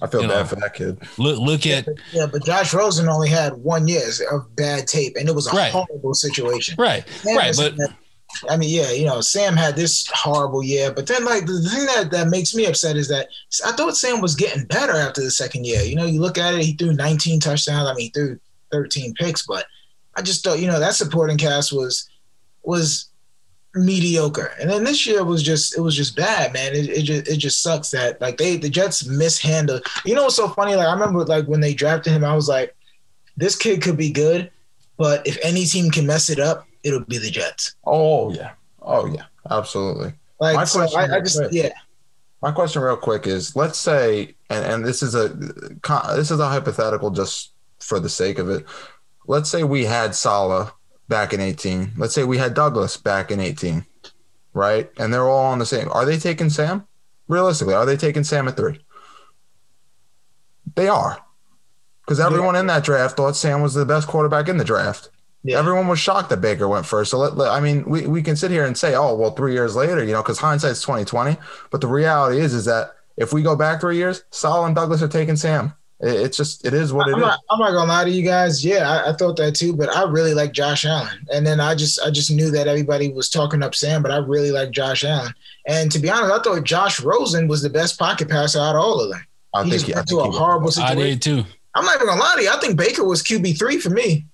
I feel you bad know, for that kid. Look look at yeah, but Josh Rosen only had one year of bad tape, and it was a right. horrible situation. Right, Sam right, but. I mean, yeah, you know, Sam had this horrible year, but then like the thing that, that makes me upset is that I thought Sam was getting better after the second year. You know, you look at it, he threw 19 touchdowns. I mean, he threw 13 picks, but I just thought, you know, that supporting cast was was mediocre. And then this year was just it was just bad, man. It, it just it just sucks that like they the Jets mishandled. You know what's so funny? Like I remember like when they drafted him, I was like, this kid could be good, but if any team can mess it up, it'll be the Jets. Oh yeah, oh yeah, absolutely. Like my so I, I just quick, yeah. My question, real quick, is let's say, and, and this is a this is a hypothetical just for the sake of it. Let's say we had Saleh back in 18. Let's say we had Douglas back in 18, right? And they're all on the same. Are they taking Sam? Realistically, are they taking Sam at three? They are. Because everyone yeah. in that draft thought Sam was the best quarterback in the draft. Yeah. Everyone was shocked that Baker went first. So let, let, I mean, we, we can sit here and say, oh, well, three years later, you know, because hindsight's twenty twenty. But the reality is, is that if we go back three years, Saleh and Douglas are taking Sam. It's just it is what it I'm is. Not, I'm not gonna lie to you guys. Yeah, I, I, thought that too, but I really like Josh Allen. And then I just I just knew that everybody was talking up Sam, but I really like Josh Allen. And to be honest, I thought Josh Rosen was the best pocket passer out of all of them. I he think just he, went through a horrible situation. I did too. I'm not even gonna lie to you. I think Baker was QB three for me.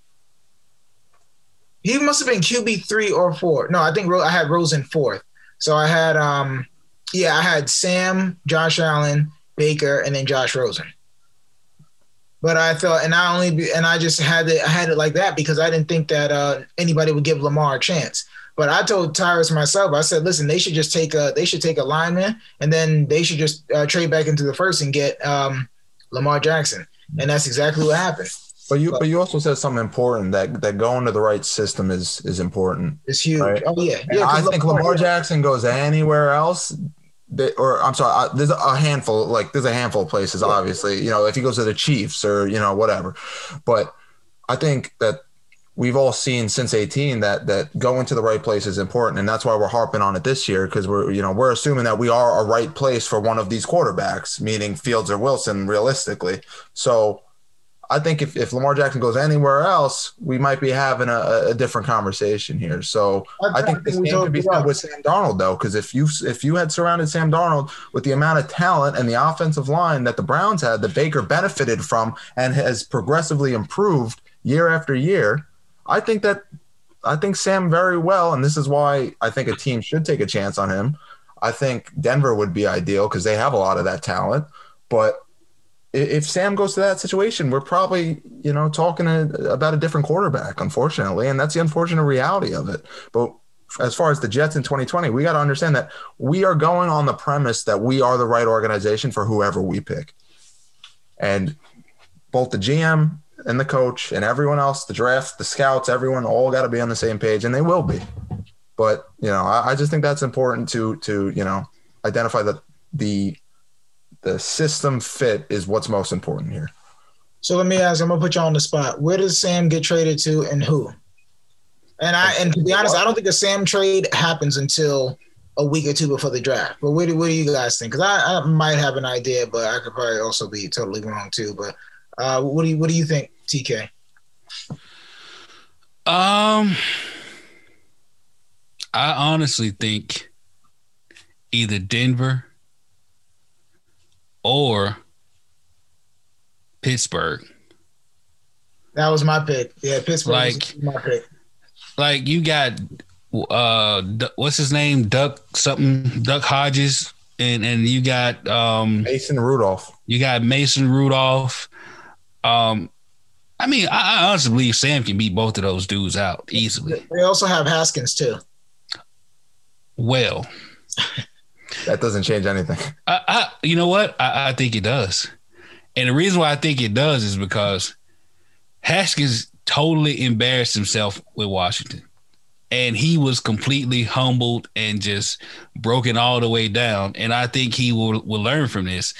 He must have been QB three or four. No, I think I had Rosen fourth. So I had um yeah, I had Sam, Josh Allen, Baker, and then Josh Rosen. But I thought, and I only, be, and I just had it, I had it like that because I didn't think that uh, anybody would give Lamar a chance. But I told Tyrus myself, I said, listen, they should just take a, they should take a lineman, and then they should just uh, trade back into the first and get um, Lamar Jackson, and that's exactly what happened. But you, but, but you also said something important that that going to the right system is is important. It's huge. Right? Oh yeah, yeah. I think Lamar Jackson goes anywhere else, they, or I'm sorry, uh, there's a handful, like there's a handful of places, yeah. obviously, you know, if he goes to the Chiefs or, you know, whatever. But I think that we've all seen since 18 that that going to the right place is important. And that's why we're harping on it this year because we're, you know, we're assuming that we are a right place for one of these quarterbacks, meaning Fields or Wilson, realistically. So I think if, if Lamar Jackson goes anywhere else, we might be having a, a different conversation here. So I, I think this game could be said with Sam Darnold though, because if you if you had surrounded Sam Darnold with the amount of talent and the offensive line that the Browns had, that Baker benefited from and has progressively improved year after year, I think that I think Sam very well, and this is why I think a team should take a chance on him. I think Denver would be ideal because they have a lot of that talent, but if Sam goes to that situation, we're probably, you know, talking about a different quarterback, unfortunately. And that's the unfortunate reality of it. But as far as the Jets in 2020, we got to understand that we are going on the premise that we are the right organization for whoever we pick. And both the GM and the coach and everyone else, the draft, the scouts, everyone all got to be on the same page, and they will be. But, you know, I, I just think that's important to, to, you know, identify that the the system fit is what's most important here. So let me ask. I'm gonna put you on the spot. Where does Sam get traded to, and who? And I and to be honest, I don't think a Sam trade happens until a week or two before the draft. But what do, what do you guys think? Because I, I, might have an idea, but I could probably also be totally wrong too. But uh, what do you what do you think, TK? Um, I honestly think either Denver or Pittsburgh. That was my pick. Yeah, Pittsburgh like, my pick. Like you got uh what's his name? Duck something Duck Hodges and and you got um Mason Rudolph. You got Mason Rudolph. Um, I mean, I, I honestly believe Sam can beat both of those dudes out easily. They also have Haskins too. Well, that doesn't change anything. I, I you know what? I, I think it does, and the reason why I think it does is because Haskins totally embarrassed himself with Washington. And he was completely humbled and just broken all the way down. And I think he will, will learn from this.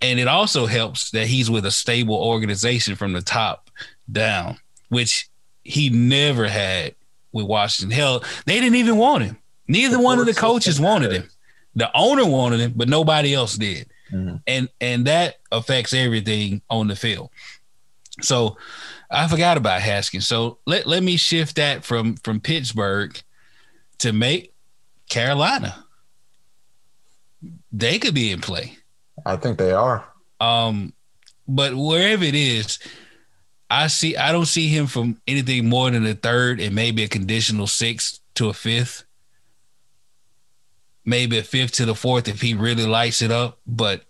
And it also helps that he's with a stable organization from the top down, which he never had with Washington. Hell, they didn't even want him. Neither one of the coaches wanted him. The owner wanted him, but nobody else did. Mm-hmm. And and that affects everything on the field. So I forgot about Haskins. So let, let me shift that from from Pittsburgh to make Carolina. They could be in play. I think they are. Um, but wherever it is, I see I don't see him from anything more than a third and maybe a conditional sixth to a fifth. Maybe a fifth to the fourth if he really lights it up. But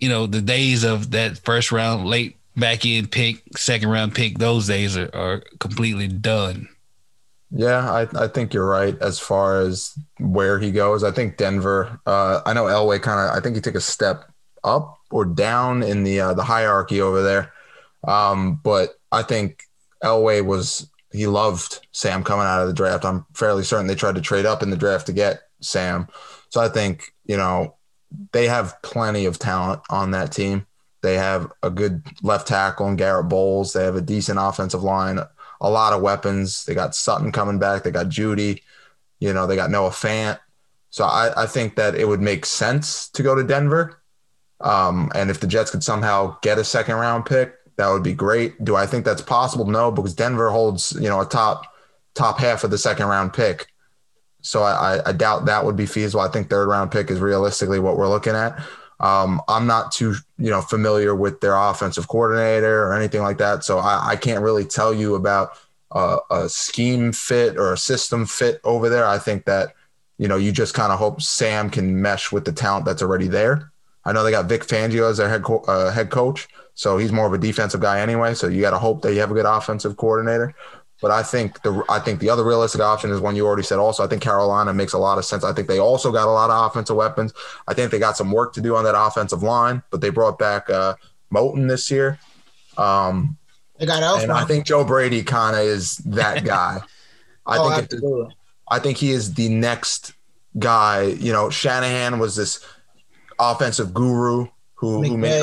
you know, the days of that first round, late back end pick, second round pick, those days are, are completely done. Yeah, I, I think you're right as far as where he goes. I think Denver. Uh, I know Elway kind of. I think he took a step up or down in the uh, the hierarchy over there. Um, but I think Elway was he loved Sam coming out of the draft. I'm fairly certain they tried to trade up in the draft to get Sam. So I think you know they have plenty of talent on that team. They have a good left tackle in Garett Bolles. They have a decent offensive line, a lot of weapons. They got Sutton coming back. They got Jeudy. You know, they got Noah Fant. So I, I think that it would make sense to go to Denver. Um, and if the Jets could somehow get a second round pick, that would be great. Do I think that's possible? No, because Denver holds, you know, a top top half of the second round pick. So I, I doubt that would be feasible. I think third round pick is realistically what we're looking at. Um, I'm not too, you know, familiar with their offensive coordinator or anything like that, so I, I can't really tell you about uh, a scheme fit or a system fit over there. I think that, you know, you just kind of hope Sam can mesh with the talent that's already there. I know they got Vic Fangio as their head co- uh, head coach, so he's more of a defensive guy anyway. So you got to hope that you have a good offensive coordinator. But I think the I think the other realistic option is one you already said. Also, I think Carolina makes a lot of sense. I think they also got a lot of offensive weapons. I think they got some work to do on that offensive line, but they brought back uh, Moton this year. Um, they got. And I think Joe Brady kind of is that guy. I oh, think I think he is the next guy. You know, Shanahan was this offensive guru who who made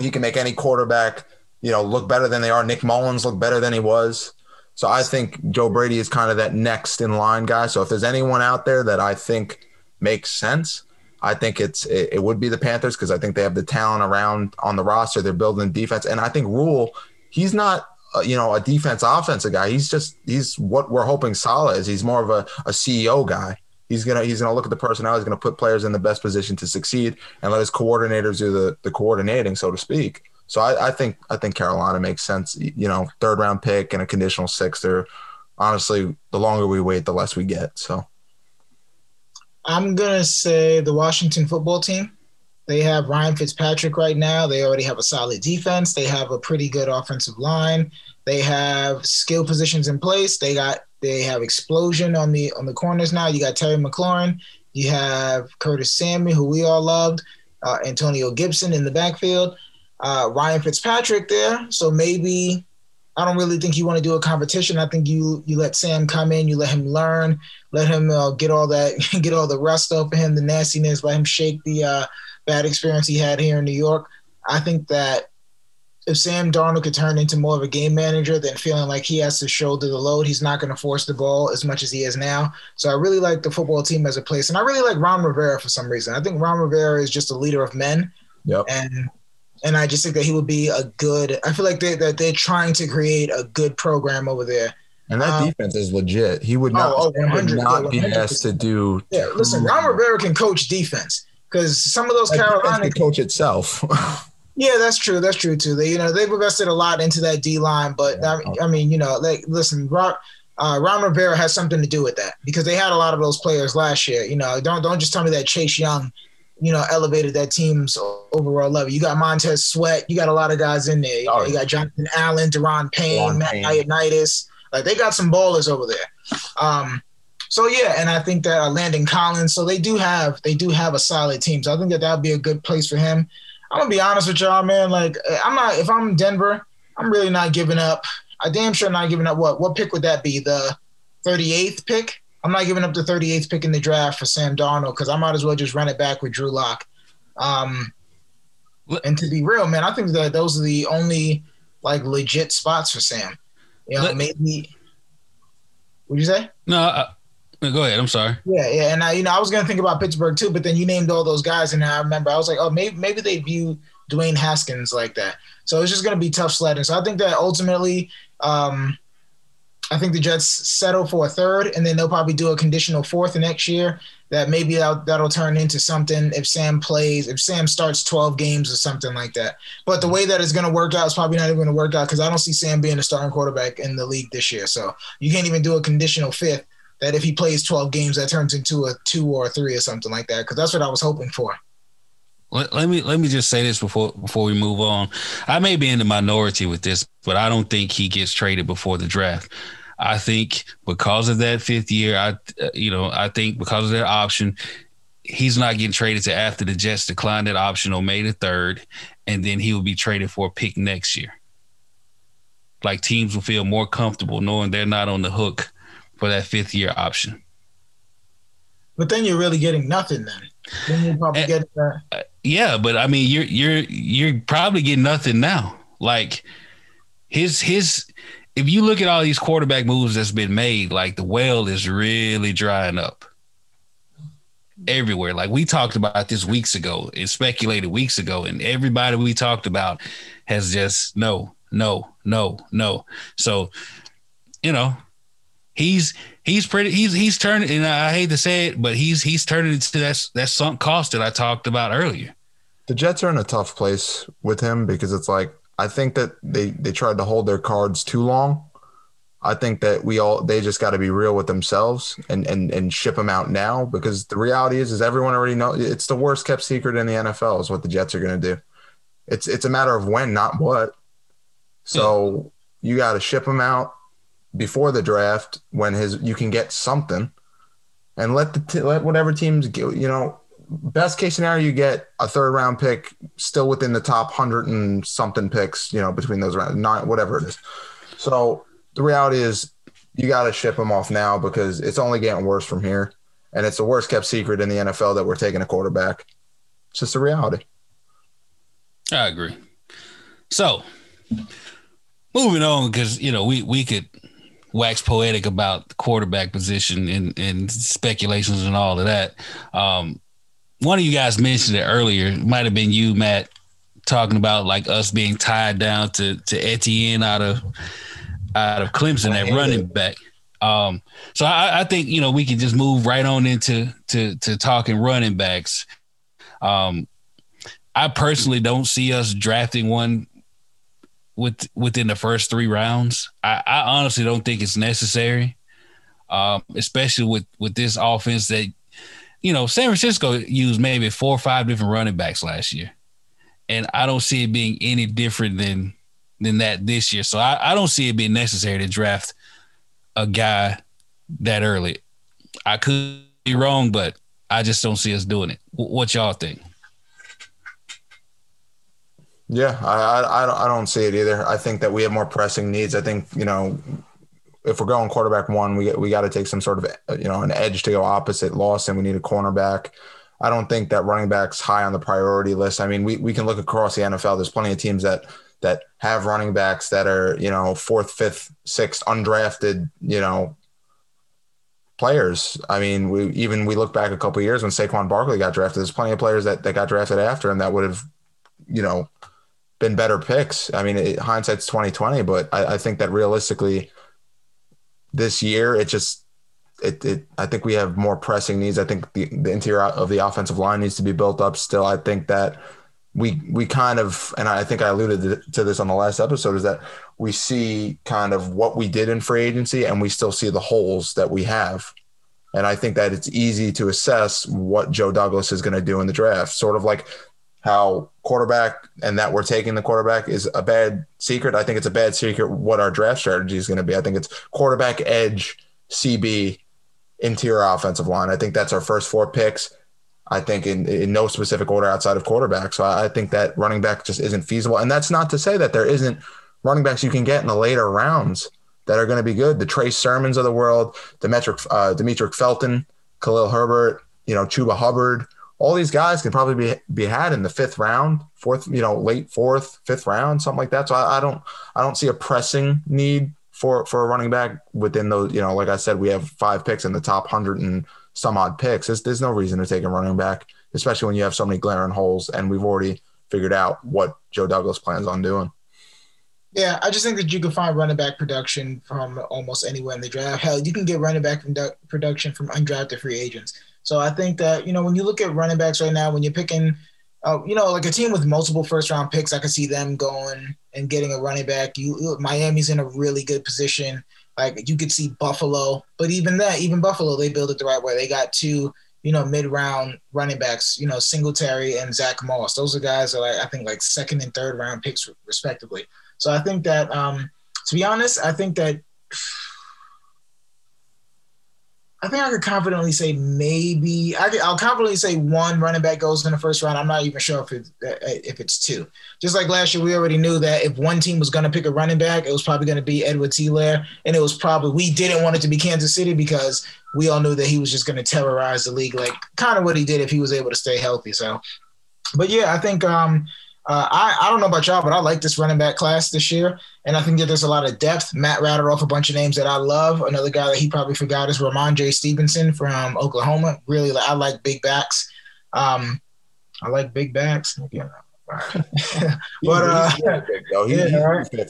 he can make any quarterback you know look better than they are. Nick Mullens look better than he was. So I think Joe Brady is kind of that next in line guy. So if there's anyone out there that I think makes sense, I think it's it, it would be the Panthers because I think they have the talent around on the roster. They're building defense, and I think Rhule he's not uh, you know a defense offensive guy. He's just he's what we're hoping Saleh is. He's more of a, a CEO guy. He's gonna he's gonna look at the personnel. He's gonna put players in the best position to succeed and let his coordinators do the the coordinating, so to speak. So I, I, think I think Carolina makes sense. You know, third round pick and a conditional six. They're honestly the longer we wait, the less we get. So I'm gonna say the Washington football team. They have Ryan Fitzpatrick right now. They already have a solid defense. They have a pretty good offensive line. They have skill positions in place. They got they have explosion on the on the corners now. You got Terry McLaurin. You have Curtis Samuel, who we all loved. Uh, Antonio Gibson in the backfield uh, Ryan Fitzpatrick there. So maybe I don't really think you want to do a competition. I think you you let Sam come in, you let him learn, let him uh, get all that get all the rust off of him, the nastiness, let him shake the uh, bad experience he had here in New York. I think that if Sam Darnold could turn into more of a game manager than feeling like he has to shoulder the load, he's not going to force the ball as much as he is now. So I really like the football team as a place, and I really like Ron Rivera for some reason. I think Ron Rivera is just a leader of men. Yep. And and I just think that he would be a good. I feel like they that they're trying to create a good program over there. And that um, defense is legit. He would not, oh, oh, would not be asked to do. Yeah, listen, Ron Rivera can coach defense because some of those Carolina the coach itself. yeah, that's true. That's true too. They, you know, they've invested a lot into that D line, but yeah. I, I, mean, you know, like listen, Ron, uh, Ron Rivera has something to do with that because they had a lot of those players last year. You know, don't don't just tell me that Chase Young, you know, elevated that team's overall level. You got Montez Sweat. You got a lot of guys in there. Oh, you got Jonathan Allen, Daron Payne, Matt Ioannidis. Like they got some ballers over there. Um, so yeah, and I think that uh, Landon Collins. So they do have they do have a solid team. So I think that that would be a good place for him. I'm gonna be honest with y'all, man. Like I'm not if I'm Denver, I'm really not giving up. I damn sure not giving up. What what pick would that be? The 38th pick. I'm not giving up the 38th pick in the draft for Sam Darnold because I might as well just run it back with Drew Lock. Um, and to be real, man, I think that those are the only like legit spots for Sam. You know, Let, maybe. What'd you say? No, go ahead. I'm sorry. Yeah, yeah, and I, you know, I was gonna think about Pittsburgh too, but then you named all those guys, and I remember I was like, oh, maybe maybe they view Dwayne Haskins like that. So it's just gonna be tough sledding. So I think that ultimately, um, I think the Jets settle for a third, and then they'll probably do a conditional fourth next year. That maybe that'll, that'll turn into something if Sam plays, if Sam starts 12 games or something like that. But the way that it's going to work out is probably not even going to work out because I don't see Sam being a starting quarterback in the league this year. So you can't even do a conditional fifth that if he plays 12 games, that turns into a two or a three or something like that. Because that's what I was hoping for. Let, let, me let me just say this before before we move on. I may be in the minority with this, but I don't think he gets traded before the draft. I think because of that fifth year, I you know I think because of that option, he's not getting traded to after the Jets decline that option on May the third, and then he will be traded for a pick next year. Like teams will feel more comfortable knowing they're not on the hook for that fifth year option. But then you're really getting nothing then. Then you probably get uh, yeah, but I mean you're you're you're probably getting nothing now. Like his his if you look at all these quarterback moves that's been made, like the well is really drying up everywhere. Like we talked about this weeks ago and speculated weeks ago, and everybody we talked about has just no, no, no, no. So, you know, he's he's pretty he's he's turning and I hate to say it, but he's he's turning into that that sunk cost that I talked about earlier. The Jets are in a tough place with him because it's like I think that they they tried to hold their cards too long. I think that we all they just got to be real with themselves and and and ship them out now because the reality is is everyone already know it's the worst kept secret in the NFL is what the Jets are going to do. It's it's a matter of when, not what. So yeah. you got to ship them out before the draft when his you can get something, and let the t- let whatever teams get, you know best case scenario, you get a third round pick still within the top hundred and something picks, you know, between those rounds, not whatever it is. So the reality is you got to ship them off now because it's only getting worse from here. And it's the worst kept secret in the NFL that we're taking a quarterback. It's just a reality. I agree. So moving on, because you know, we we could wax poetic about the quarterback position and, and speculations and all of that. Um, one of you guys mentioned it earlier. It might have been you, Matt, talking about like us being tied down to to Etienne out of out of Clemson at running back. Um, so I, I, think you know we can just move right on into to to talking running backs. Um, I personally don't see us drafting one with within the first three rounds. I, I honestly don't think it's necessary, um, especially with with this offense that you know, San Francisco used maybe four or five different running backs last year. And I don't see it being any different than than that this year. So I, I don't see it being necessary to draft a guy that early. I could be wrong, but I just don't see us doing it. What y'all think? Yeah, I, I I don't see it either. I think that we have more pressing needs. I think you know if we're going quarterback one, we we got to take some sort of you know an edge to go opposite Lawson. We need a cornerback. I don't think that running backs high on the priority list. I mean, we, we can look across the NFL. There's plenty of teams that that have running backs that are you know fourth, fifth, sixth, undrafted. You know, players. I mean, we even we look back a couple years when Saquon Barkley got drafted. There's plenty of players that that got drafted after him that would have, you know, been better picks. I mean, it, hindsight's 2020, but I, I think that realistically this year. It just it, it I think we have more pressing needs. I think the, the interior of the offensive line needs to be built up still. I think that we we kind of and I think I alluded to this on the last episode is that we see kind of what we did in free agency and we still see the holes that we have. And I think that it's easy to assess what Joe Douglas is going to do in the draft, sort of like how quarterback and that we're taking the quarterback is a bad secret. I think it's a bad secret what our draft strategy is going to be. I think it's quarterback, edge, CB, interior offensive line. I think that's our first four picks. I think in, in no specific order outside of quarterback. So I think that running back just isn't feasible. And that's not to say that there isn't running backs you can get in the later rounds that are going to be good. The Trey Sermons of the world, Demetric, uh, Demetric Felton, Khalil Herbert, you know, Chuba Hubbard. All these guys can probably be be had in the fifth round, fourth, you know, late fourth, fifth round, something like that. So I, I don't I don't see a pressing need for for a running back within those. You know, like I said, we have five picks in the top hundred and some odd picks. There's, there's no reason to take a running back, especially when you have so many glaring holes, and we've already figured out what Joe Douglas plans on doing. Yeah, I just think that you can find running back production from almost anywhere in the draft. Hell, you can get running back production from undrafted free agents. So I think that you know when you look at running backs right now, when you're picking, uh, you know, like a team with multiple first round picks, I can see them going and getting a running back. You Miami's in a really good position. Like you could see Buffalo, but even that, even Buffalo, they build it the right way. They got two, you know, mid round running backs, you know, Singletary and Zach Moss. Those are guys that I think like second and third round picks respectively. So I think that, um, to be honest, I think that I think I could confidently say maybe I I'll confidently say one running back goes in the first round. I'm not even sure if it's if it's two. Just like last year, we already knew that if one team was going to pick a running back, it was probably going to be Edwards Helaire, and it was probably we didn't want it to be Kansas City because we all knew that he was just going to terrorize the league, like kind of what he did if he was able to stay healthy. So, but yeah, I think um, uh, I, I don't know about y'all, but I like this running back class this year. And I think that there's a lot of depth. Matt rattled off a bunch of names that I love. Another guy that he probably forgot is Rhamondre Stevenson from Oklahoma. Really, I like big backs. Um, I like big backs. Yeah. but uh, yeah,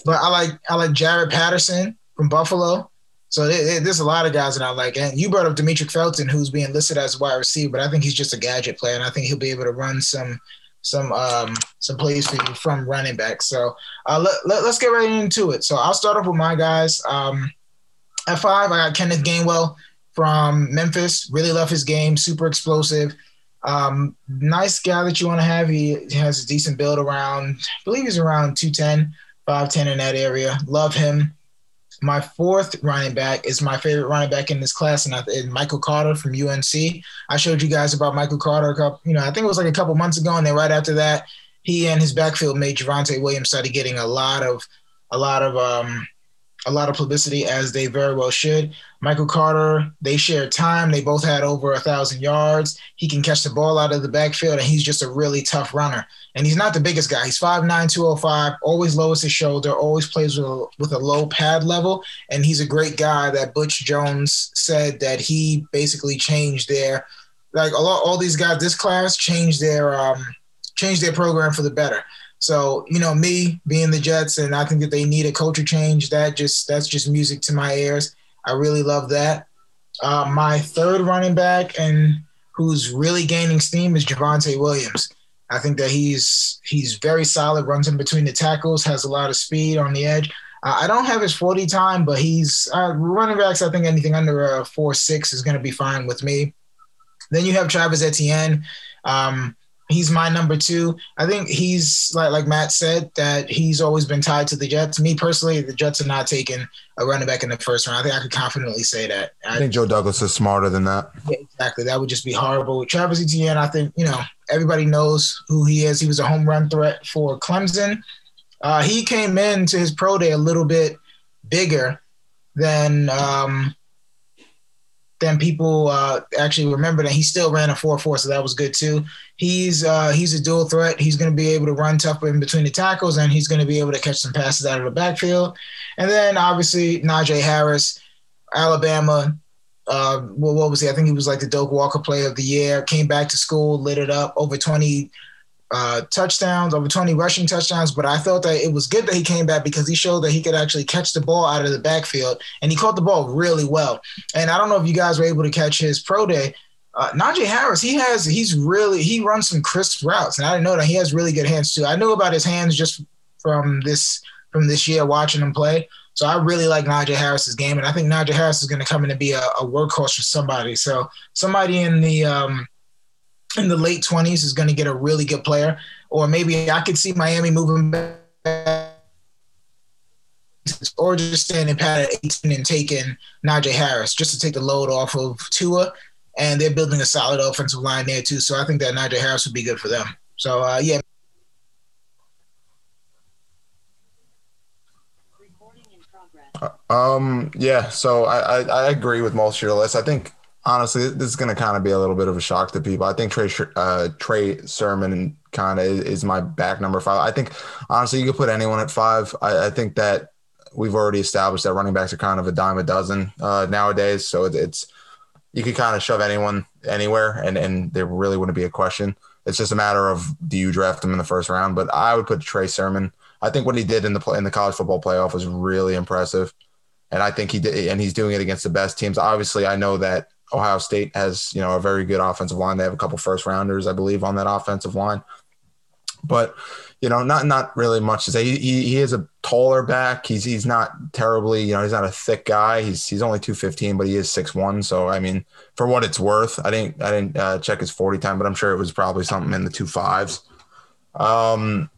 but I like I like Jaret Patterson from Buffalo. So there's a lot of guys that I like. And you brought up Demetric Felton, who's being listed as a wide receiver, but I think he's just a gadget player, and I think he'll be able to run some some um, some plays for you from running back. So uh, let, let, us get right into it. So I'll start off with my guys. Um, at five, I got Kenneth Gainwell from Memphis. Really love his game. Super explosive. Um, nice guy that you want to have. He, has a decent build around, I believe he's around 210, 5'10 in that area. Love him. My fourth running back is my favorite running back in this class, and, I, Michael Carter from UNC. I showed you guys about Michael Carter, a couple, you know, I think it was like a couple months ago, and then right after that, he and his backfield mate Javonte Williams started getting a lot of, a lot of, um, a lot of publicity as they very well should. Michael Carter, they shared time. They both had over a thousand yards. He can catch the ball out of the backfield, and he's just a really tough runner. And he's not the biggest guy. He's 5'9", 205, always lowers his shoulder, always plays with a, with a low pad level. And he's a great guy that Butch Jones said that he basically changed their, like a lot, all these guys, this class changed their, um, changed their program for the better. So, you know, me being the Jets, and I think that they need a culture change. That just that's just music to my ears. I really love that. Uh, my third running back and who's really gaining steam is Javonte Williams. I think that he's he's very solid, runs in between the tackles, has a lot of speed on the edge. Uh, I don't have his 40 time, but he's uh, running backs. I think anything under a four six is going to be fine with me. Then you have Travis Etienne. Um, he's my number two. I think he's like like Matt said that he's always been tied to the Jets. Me personally, the Jets are not taking a running back in the first round. I think I could confidently say that. I, I think Joe Douglas is smarter than that. Yeah, exactly. That would just be horrible. Travis Etienne, I think you know everybody knows who he is. He was a home run threat for Clemson. Uh, he came into his pro day a little bit bigger than um, than people uh, actually remember that he still ran a 4-4 so that was good too he's uh, he's a dual threat he's going to be able to run tough in between the tackles and he's going to be able to catch some passes out of the backfield and then obviously najee harris alabama uh, well, what was he? I think he was like the Doak Walker Player of the Year. Came back to school, lit it up, over 20 uh, touchdowns, over 20 rushing touchdowns. But I felt that it was good that he came back because he showed that he could actually catch the ball out of the backfield, and he caught the ball really well. And I don't know if you guys were able to catch his pro day. Uh, Najee Harris, he has, he's really, he runs some crisp routes, and I didn't know that he has really good hands too. I knew about his hands just from this from this year watching him play. So I really like Najee Harris's game, and I think Najee Harris is going to come in and be a, a workhorse for somebody. So somebody in the um, in the late 20s is going to get a really good player. or maybe I could see Miami moving back or just standing pat at 18 and taking Najee Harris just to take the load off of Tua. And they're building a solid offensive line there too. So I think that Najee Harris would be good for them. So uh, yeah. Um. Yeah. So I, I, I agree with most of your list. I think honestly this is going to kind of be a little bit of a shock to people. I think Trey uh, Trey Sermon kind of is my back number five. I think honestly you could put anyone at five. I, I think that we've already established that running backs are kind of a dime a dozen uh, nowadays. So it's, it's you could kind of shove anyone anywhere, and and there really wouldn't be a question. It's just a matter of do you draft him in the first round. But I would put Trey Sermon. I think what he did in the in the college football playoff was really impressive, and I think he did, and he's doing it against the best teams. Obviously, I know that Ohio State has you know a very good offensive line. They have a couple first rounders, I believe, on that offensive line. But you know, not not really much to say. He, he, he is a taller back. He's he's not terribly, you know, he's not a thick guy. He's he's only two fifteen, but he is six one. So I mean, for what it's worth, I didn't I didn't uh, check his forty time, but I'm sure it was probably something in the two fives. Um,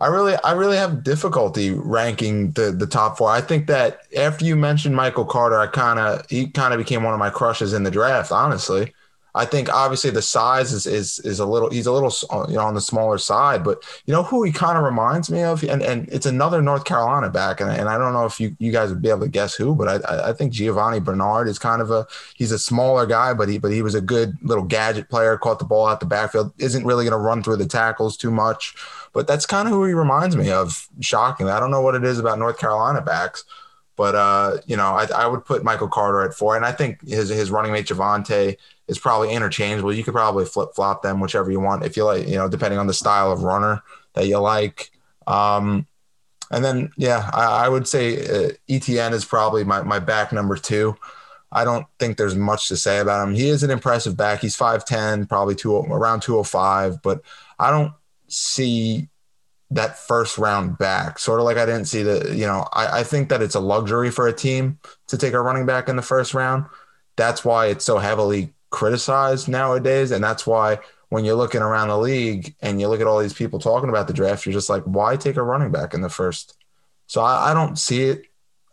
I really I really have difficulty ranking the the top four. I think that after you mentioned Michael Carter, I kind of he kind of became one of my crushes in the draft. Honestly, I think obviously the size is is is a little he's a little you know on the smaller side, but you know who he kind of reminds me of, and and it's another North Carolina back, and, and I don't know if you you guys would be able to guess who, but I I think Giovani Bernard is kind of a he's a smaller guy, but he but he was a good little gadget player, caught the ball out the backfield, isn't really going to run through the tackles too much, but that's kind of who he reminds me of. Shockingly, I don't know what it is about North Carolina backs. But uh, you know, I, I would put Michael Carter at four, and I think his his running mate Javonte is probably interchangeable. You could probably flip flop them, whichever you want, if you like, you know, depending on the style of runner that you like. Um, and then, yeah, I, I would say uh, Etienne is probably my, my back number two. I don't think there's much to say about him. He is an impressive back. He's 5'10, probably two, around 205, but I don't see that first round back. Sort of like I didn't see the, you know, I, I think that it's a luxury for a team to take a running back in the first round. That's why it's so heavily criticized nowadays. And that's why when you're looking around the league and you look at all these people talking about the draft, you're just like, why take a running back in the first? So I, I don't see it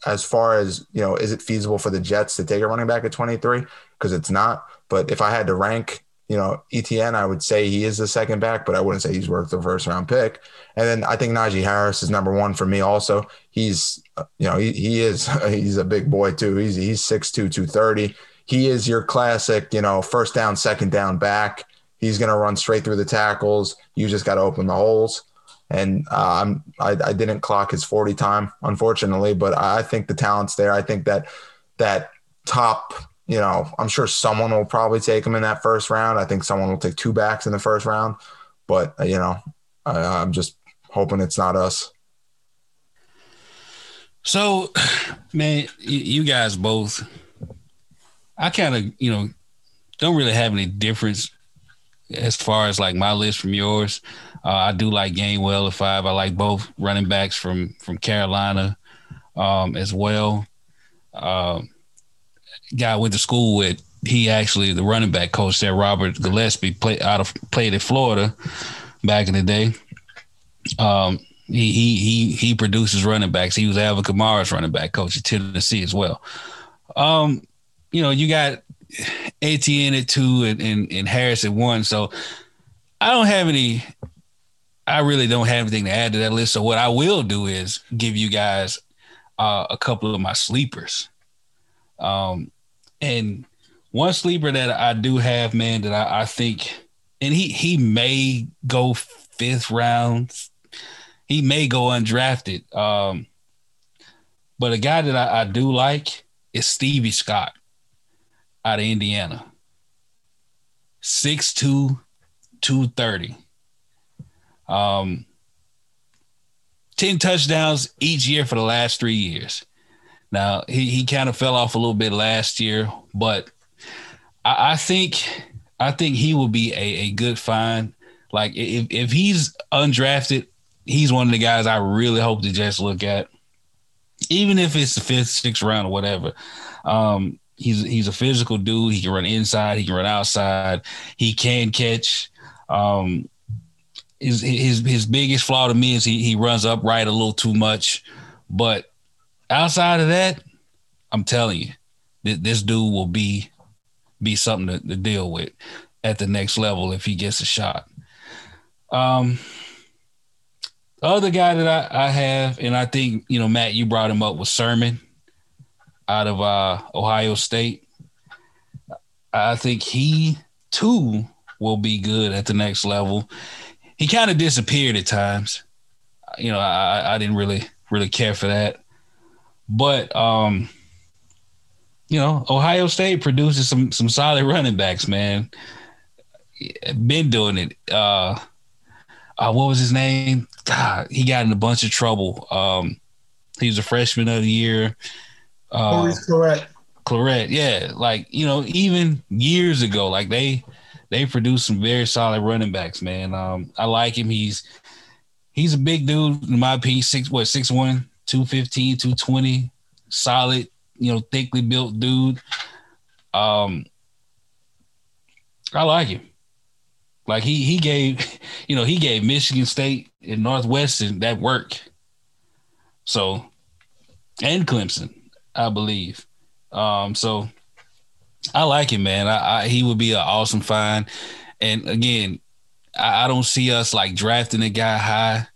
as far as, you know, is it feasible for the Jets to take a running back at 23? Because it's not. But if I had to rank, you know, Etienne, I would say he is the second back, but I wouldn't say he's worth the first round pick. And then I think Najee Harris is number one for me also. He's, uh, you know, he, he is, he's a big boy too. He's, he's 6'2", 230 he is your classic, you know, first down, second down back. He's going to run straight through the tackles. You just got to open the holes. And uh, I, I didn't clock his 40 time, unfortunately, but I think the talent's there. I think that that top, you know, I'm sure someone will probably take him in that first round. I think someone will take two backs in the first round, but uh, you know, I, I'm just hoping it's not us. So, man, you guys both I kind of, you know, don't really have any difference as far as like my list from yours. Uh, I do like Gainwell at five. I like both running backs from from Carolina um, as well. Um, guy went to school with, he actually the running back coach there, Robert Gillespie, played out of played at Florida back in the day. Um, he he he he produces running backs. He was Alvin Kamara's running back coach at Tennessee as well. Um, you know, you got Etienne at two and, and, and Harris at one. So I don't have any, I really don't have anything to add to that list. So what I will do is give you guys uh, a couple of my sleepers. Um, and one sleeper that I do have, man, that I, I think, and he he may go fifth round, he may go undrafted. Um, but a guy that I, I do like is Stevie Scott out of Indiana. 6'2, 230. Um, 10 touchdowns each year for the last three years. Now, he, he kind of fell off a little bit last year, but I, I think I think he will be a, a good find. Like if, if he's undrafted, he's one of the guys I really hope to just look at. Even if it's the fifth, sixth round or whatever. Um, he's he's a physical dude. He can run inside. He can run outside. He can catch. Um, his his his biggest flaw to me is he he runs upright a little too much. But outside of that, I'm telling you, th- this dude will be be something to, to, deal with at the next level if he gets a shot. Um, the other guy that I, I have, and I think you know, Matt, you brought him up was Sermon out of uh, Ohio State. I think he too will be good at the next level. He kind of disappeared at times. You know, I, I didn't really really care for that. But um, you know, Ohio State produces some some solid running backs, man. Been doing it. Uh, uh what was his name? God, he got in a bunch of trouble. Um, he was a freshman of the year. Uh, correct. Clarett, yeah. Like, you know, even years ago, like they they produced some very solid running backs, man. Um, I like him. He's he's a big dude in my opinion, six what, six one, 215, 220, solid, you know, thickly built dude. Um I like him. Like he he gave, you know, he gave Michigan State and Northwestern that work. So and Clemson, I believe. Um, so I like him, man. I, I he would be an awesome find. And again, I, I, don't see us like drafting a guy high,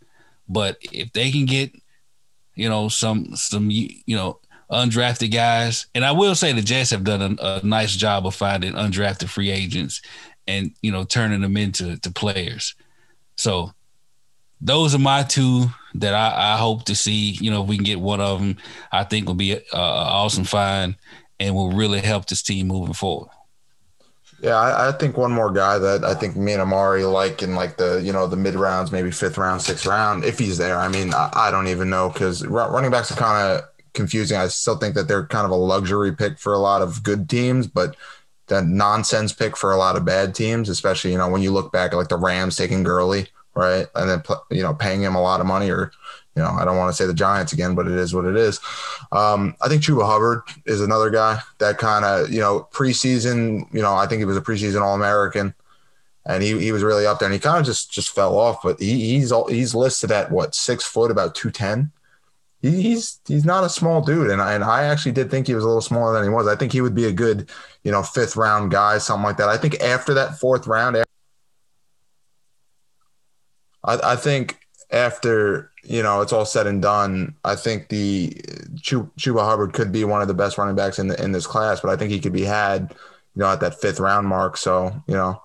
but if they can get, you know, some some you know undrafted guys, and I will say the Jets have done a, a nice job of finding undrafted free agents and you know turning them into to players. So those are my two that I, I, hope to see. You know, if we can get one of them, I think will be an awesome find and will really help this team moving forward. Yeah, I, I, think one more guy that I think me and Amari like in like the you know the mid rounds, maybe fifth round, sixth round, if he's there. I mean, I, I don't even know because running backs are kind of confusing. I still think that they're kind of a luxury pick for a lot of good teams, but that nonsense pick for a lot of bad teams, especially you know when you look back at like the Rams taking Gurley, right, and then you know paying him a lot of money or you know, I don't want to say the Giants again, but it is what it is. Um, I think Chuba Hubbard is another guy that kind of, you know, preseason, you know, I think he was a preseason All American, and he, he was really up there, and he kind of just just fell off. But he, he's he's listed at what six foot, about two ten. He, he's he's not a small dude, and I, and I actually did think he was a little smaller than he was. I think he would be a good, you know, fifth round guy, something like that. I think after that fourth round, I, I think after you know it's all said and done, I think the Chuba Hubbard could be one of the best running backs in the, in this class. But I think he could be had, you know, at that fifth round mark. So you know,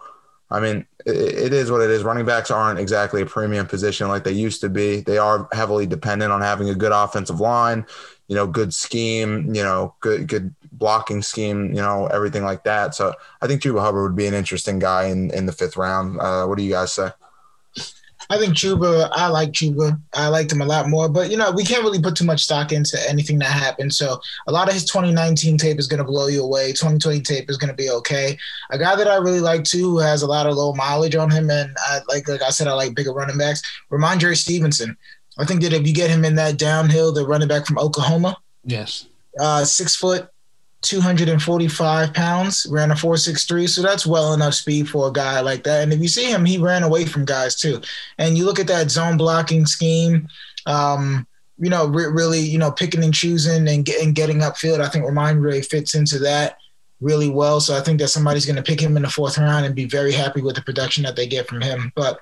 I mean, it, it is what it is. Running backs aren't exactly a premium position like they used to be. They are heavily dependent on having a good offensive line, you know, good scheme, you know, good good blocking scheme, you know, everything like that. So I think Chuba Hubbard would be an interesting guy in in the fifth round. Uh, what do you guys say? I think Chuba, I like Chuba. I liked him a lot more, but you know, we can't really put too much stock into anything that happened. So a lot of his 2019 tape is going to blow you away. 2020 tape is going to be okay. A guy that I really like too, who has a lot of low mileage on him, and I like, like I said, I like bigger running backs. Rhamondre Stevenson. I think that if you get him in that downhill, the running back from Oklahoma, yes, uh, six foot, 245 pounds, ran a 463. So that's well enough speed for a guy like that. And if you see him, he ran away from guys too. And you look at that zone blocking scheme, um, you know, re- really, you know, picking and choosing and, get, and getting upfield. I think Rhamondre fits into that really well. So I think that somebody's going to pick him in the fourth round and be very happy with the production that they get from him. But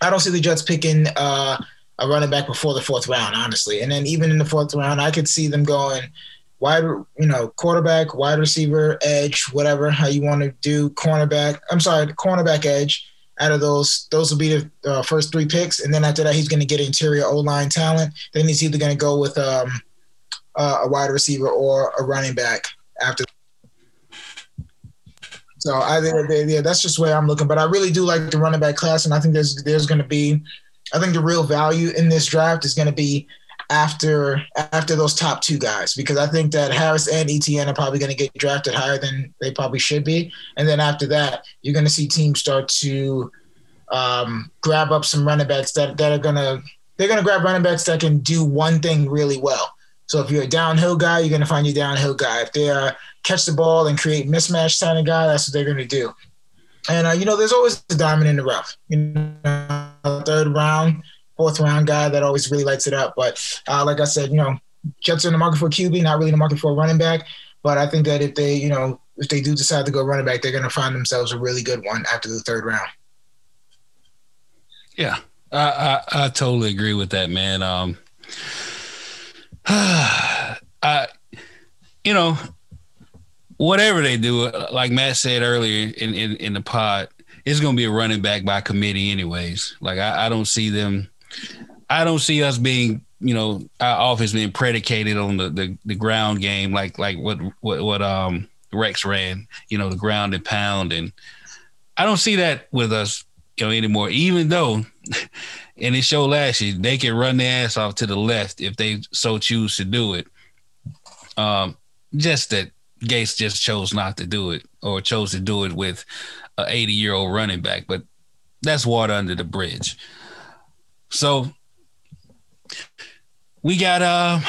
I don't see the Jets picking uh, a running back before the fourth round, honestly. And then even in the fourth round, I could see them going – wide, you know, quarterback, wide receiver, edge, whatever how you want to do, cornerback. I'm sorry, cornerback, edge. Out of those, those will be the uh, first three picks, and then after that, he's going to get interior O line talent. Then he's either going to go with um, uh, a wide receiver or a running back after. So I think yeah, that's just where I'm looking. But I really do like the running back class, and I think there's there's going to be, I think the real value in this draft is going to be after after those top two guys because I think that Harris and Etienne are probably going to get drafted higher than they probably should be, and then after that, you're going to see teams start to um, grab up some running backs that that are gonna they're gonna grab running backs that can do one thing really well. So if you're a downhill guy, you're gonna find your downhill guy. If they are catch the ball and create mismatch kind of guy, that's what they're gonna do. And uh, you know, there's always a diamond in the rough. You know third round, fourth round guy that always really lights it up. But uh, like I said, you know, Jets are in the market for QB, not really in the market for a running back. But I think that if they, you know, if they do decide to go running back, they're going to find themselves a really good one after the third round. Yeah, I, I, I totally agree with that, man. Um, I, you know, whatever they do, like Matt said earlier in, in, in the pod, it's going to be a running back by committee, anyways. Like I, I don't see them. I don't see us being, you know, our offense being predicated on the, the, the ground game, like like what what what um Rex ran, you know, the ground and pound, and I don't see that with us, you know, anymore. Even though, and it showed last year, they can run their ass off to the left if they so choose to do it. Um, just that Gase just chose not to do it or chose to do it with a 80 year old running back, but that's water under the bridge. So we got uh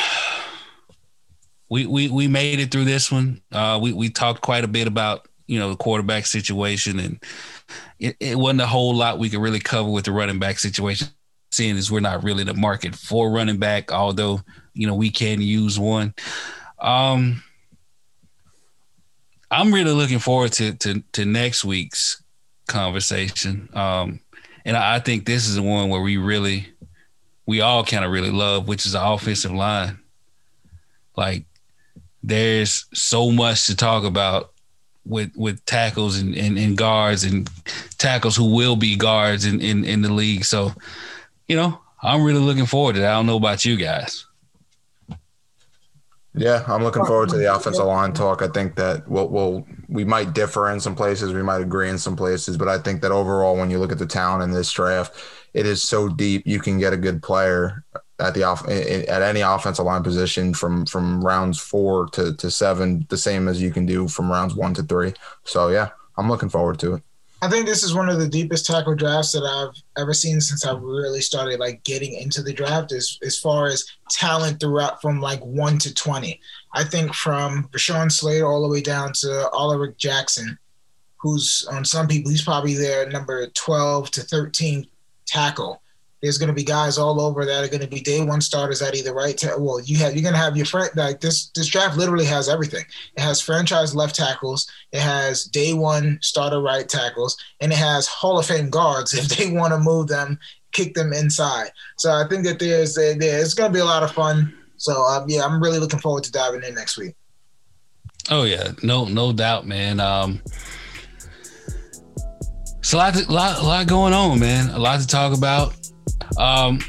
we we we made it through this one. Uh we we talked quite a bit about, you know, the quarterback situation and it, it wasn't a whole lot we could really cover with the running back situation, seeing as we're not really the market for running back, although, you know, we can use one. Um I'm really looking forward to to, to next week's conversation. Um, and I, think this is the one where we really, we all kind of really love, which is the offensive line. Like, there's so much to talk about with with tackles and, and, and, guards and tackles who will be guards in, in, in the league. So, you know, I'm really looking forward to that. I don't know about you guys. Yeah, I'm looking forward to the offensive line talk. I think that we'll, we'll, we might differ in some places, we might agree in some places, but I think that overall, when you look at the talent in this draft, it is so deep. You can get a good player at the off at any offensive line position from from rounds four to to seven, the same as you can do from rounds one to three. So yeah, I'm looking forward to it. I think this is one of the deepest tackle drafts that I've ever seen since I've really started like getting into the draft as as far as talent throughout from like one to twenty. I think from Rashawn Slater all the way down to Oliver Jackson, who's on some people he's probably their number twelve to thirteen tackle. There's going to be guys all over that are going to be day one starters at either right. Ta- well, you have you're going to have your friend like this. This draft literally has everything. It has franchise left tackles. It has day one starter right tackles, and it has Hall of Fame guards if they want to move them, kick them inside. So I think that there's a, there, it's going to be a lot of fun. So um, yeah, I'm really looking forward to diving in next week. Oh yeah, no no doubt, man. Um, it's a lot, to, lot, lot going on, man. A lot to talk about. Um,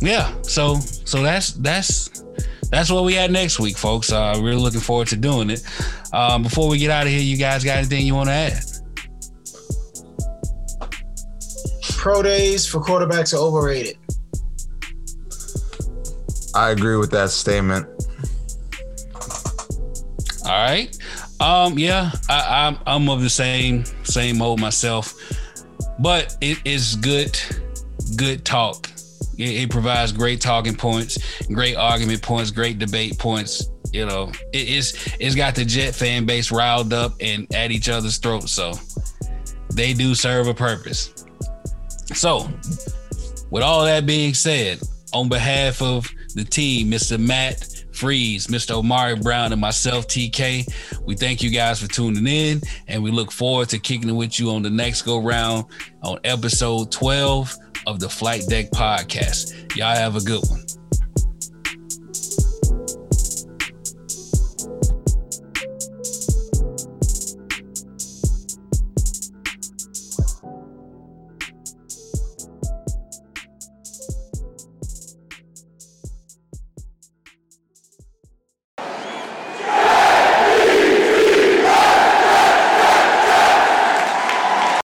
yeah. So so that's that's that's what we had next week, folks. Uh, really looking forward to doing it. Um, before we get out of here, you guys got anything you want to add? Pro days for quarterbacks are overrated. I agree with that statement. All right. Um, yeah, I, I'm I'm of the same same mode myself, but it is good good talk. It, it, provides great talking points, great argument points, great debate points. You know, it, it's it's got the Jet fan base riled up and at each other's throats. So they do serve a purpose. So, with all that being said, on behalf of the team, Mr. Matt Freeze, Mr. Omari Brown, and myself, TK. We thank you guys for tuning in, and we look forward to kicking it with you on the next go round on episode 12 of the Flight Deck Podcast. Y'all have a good one.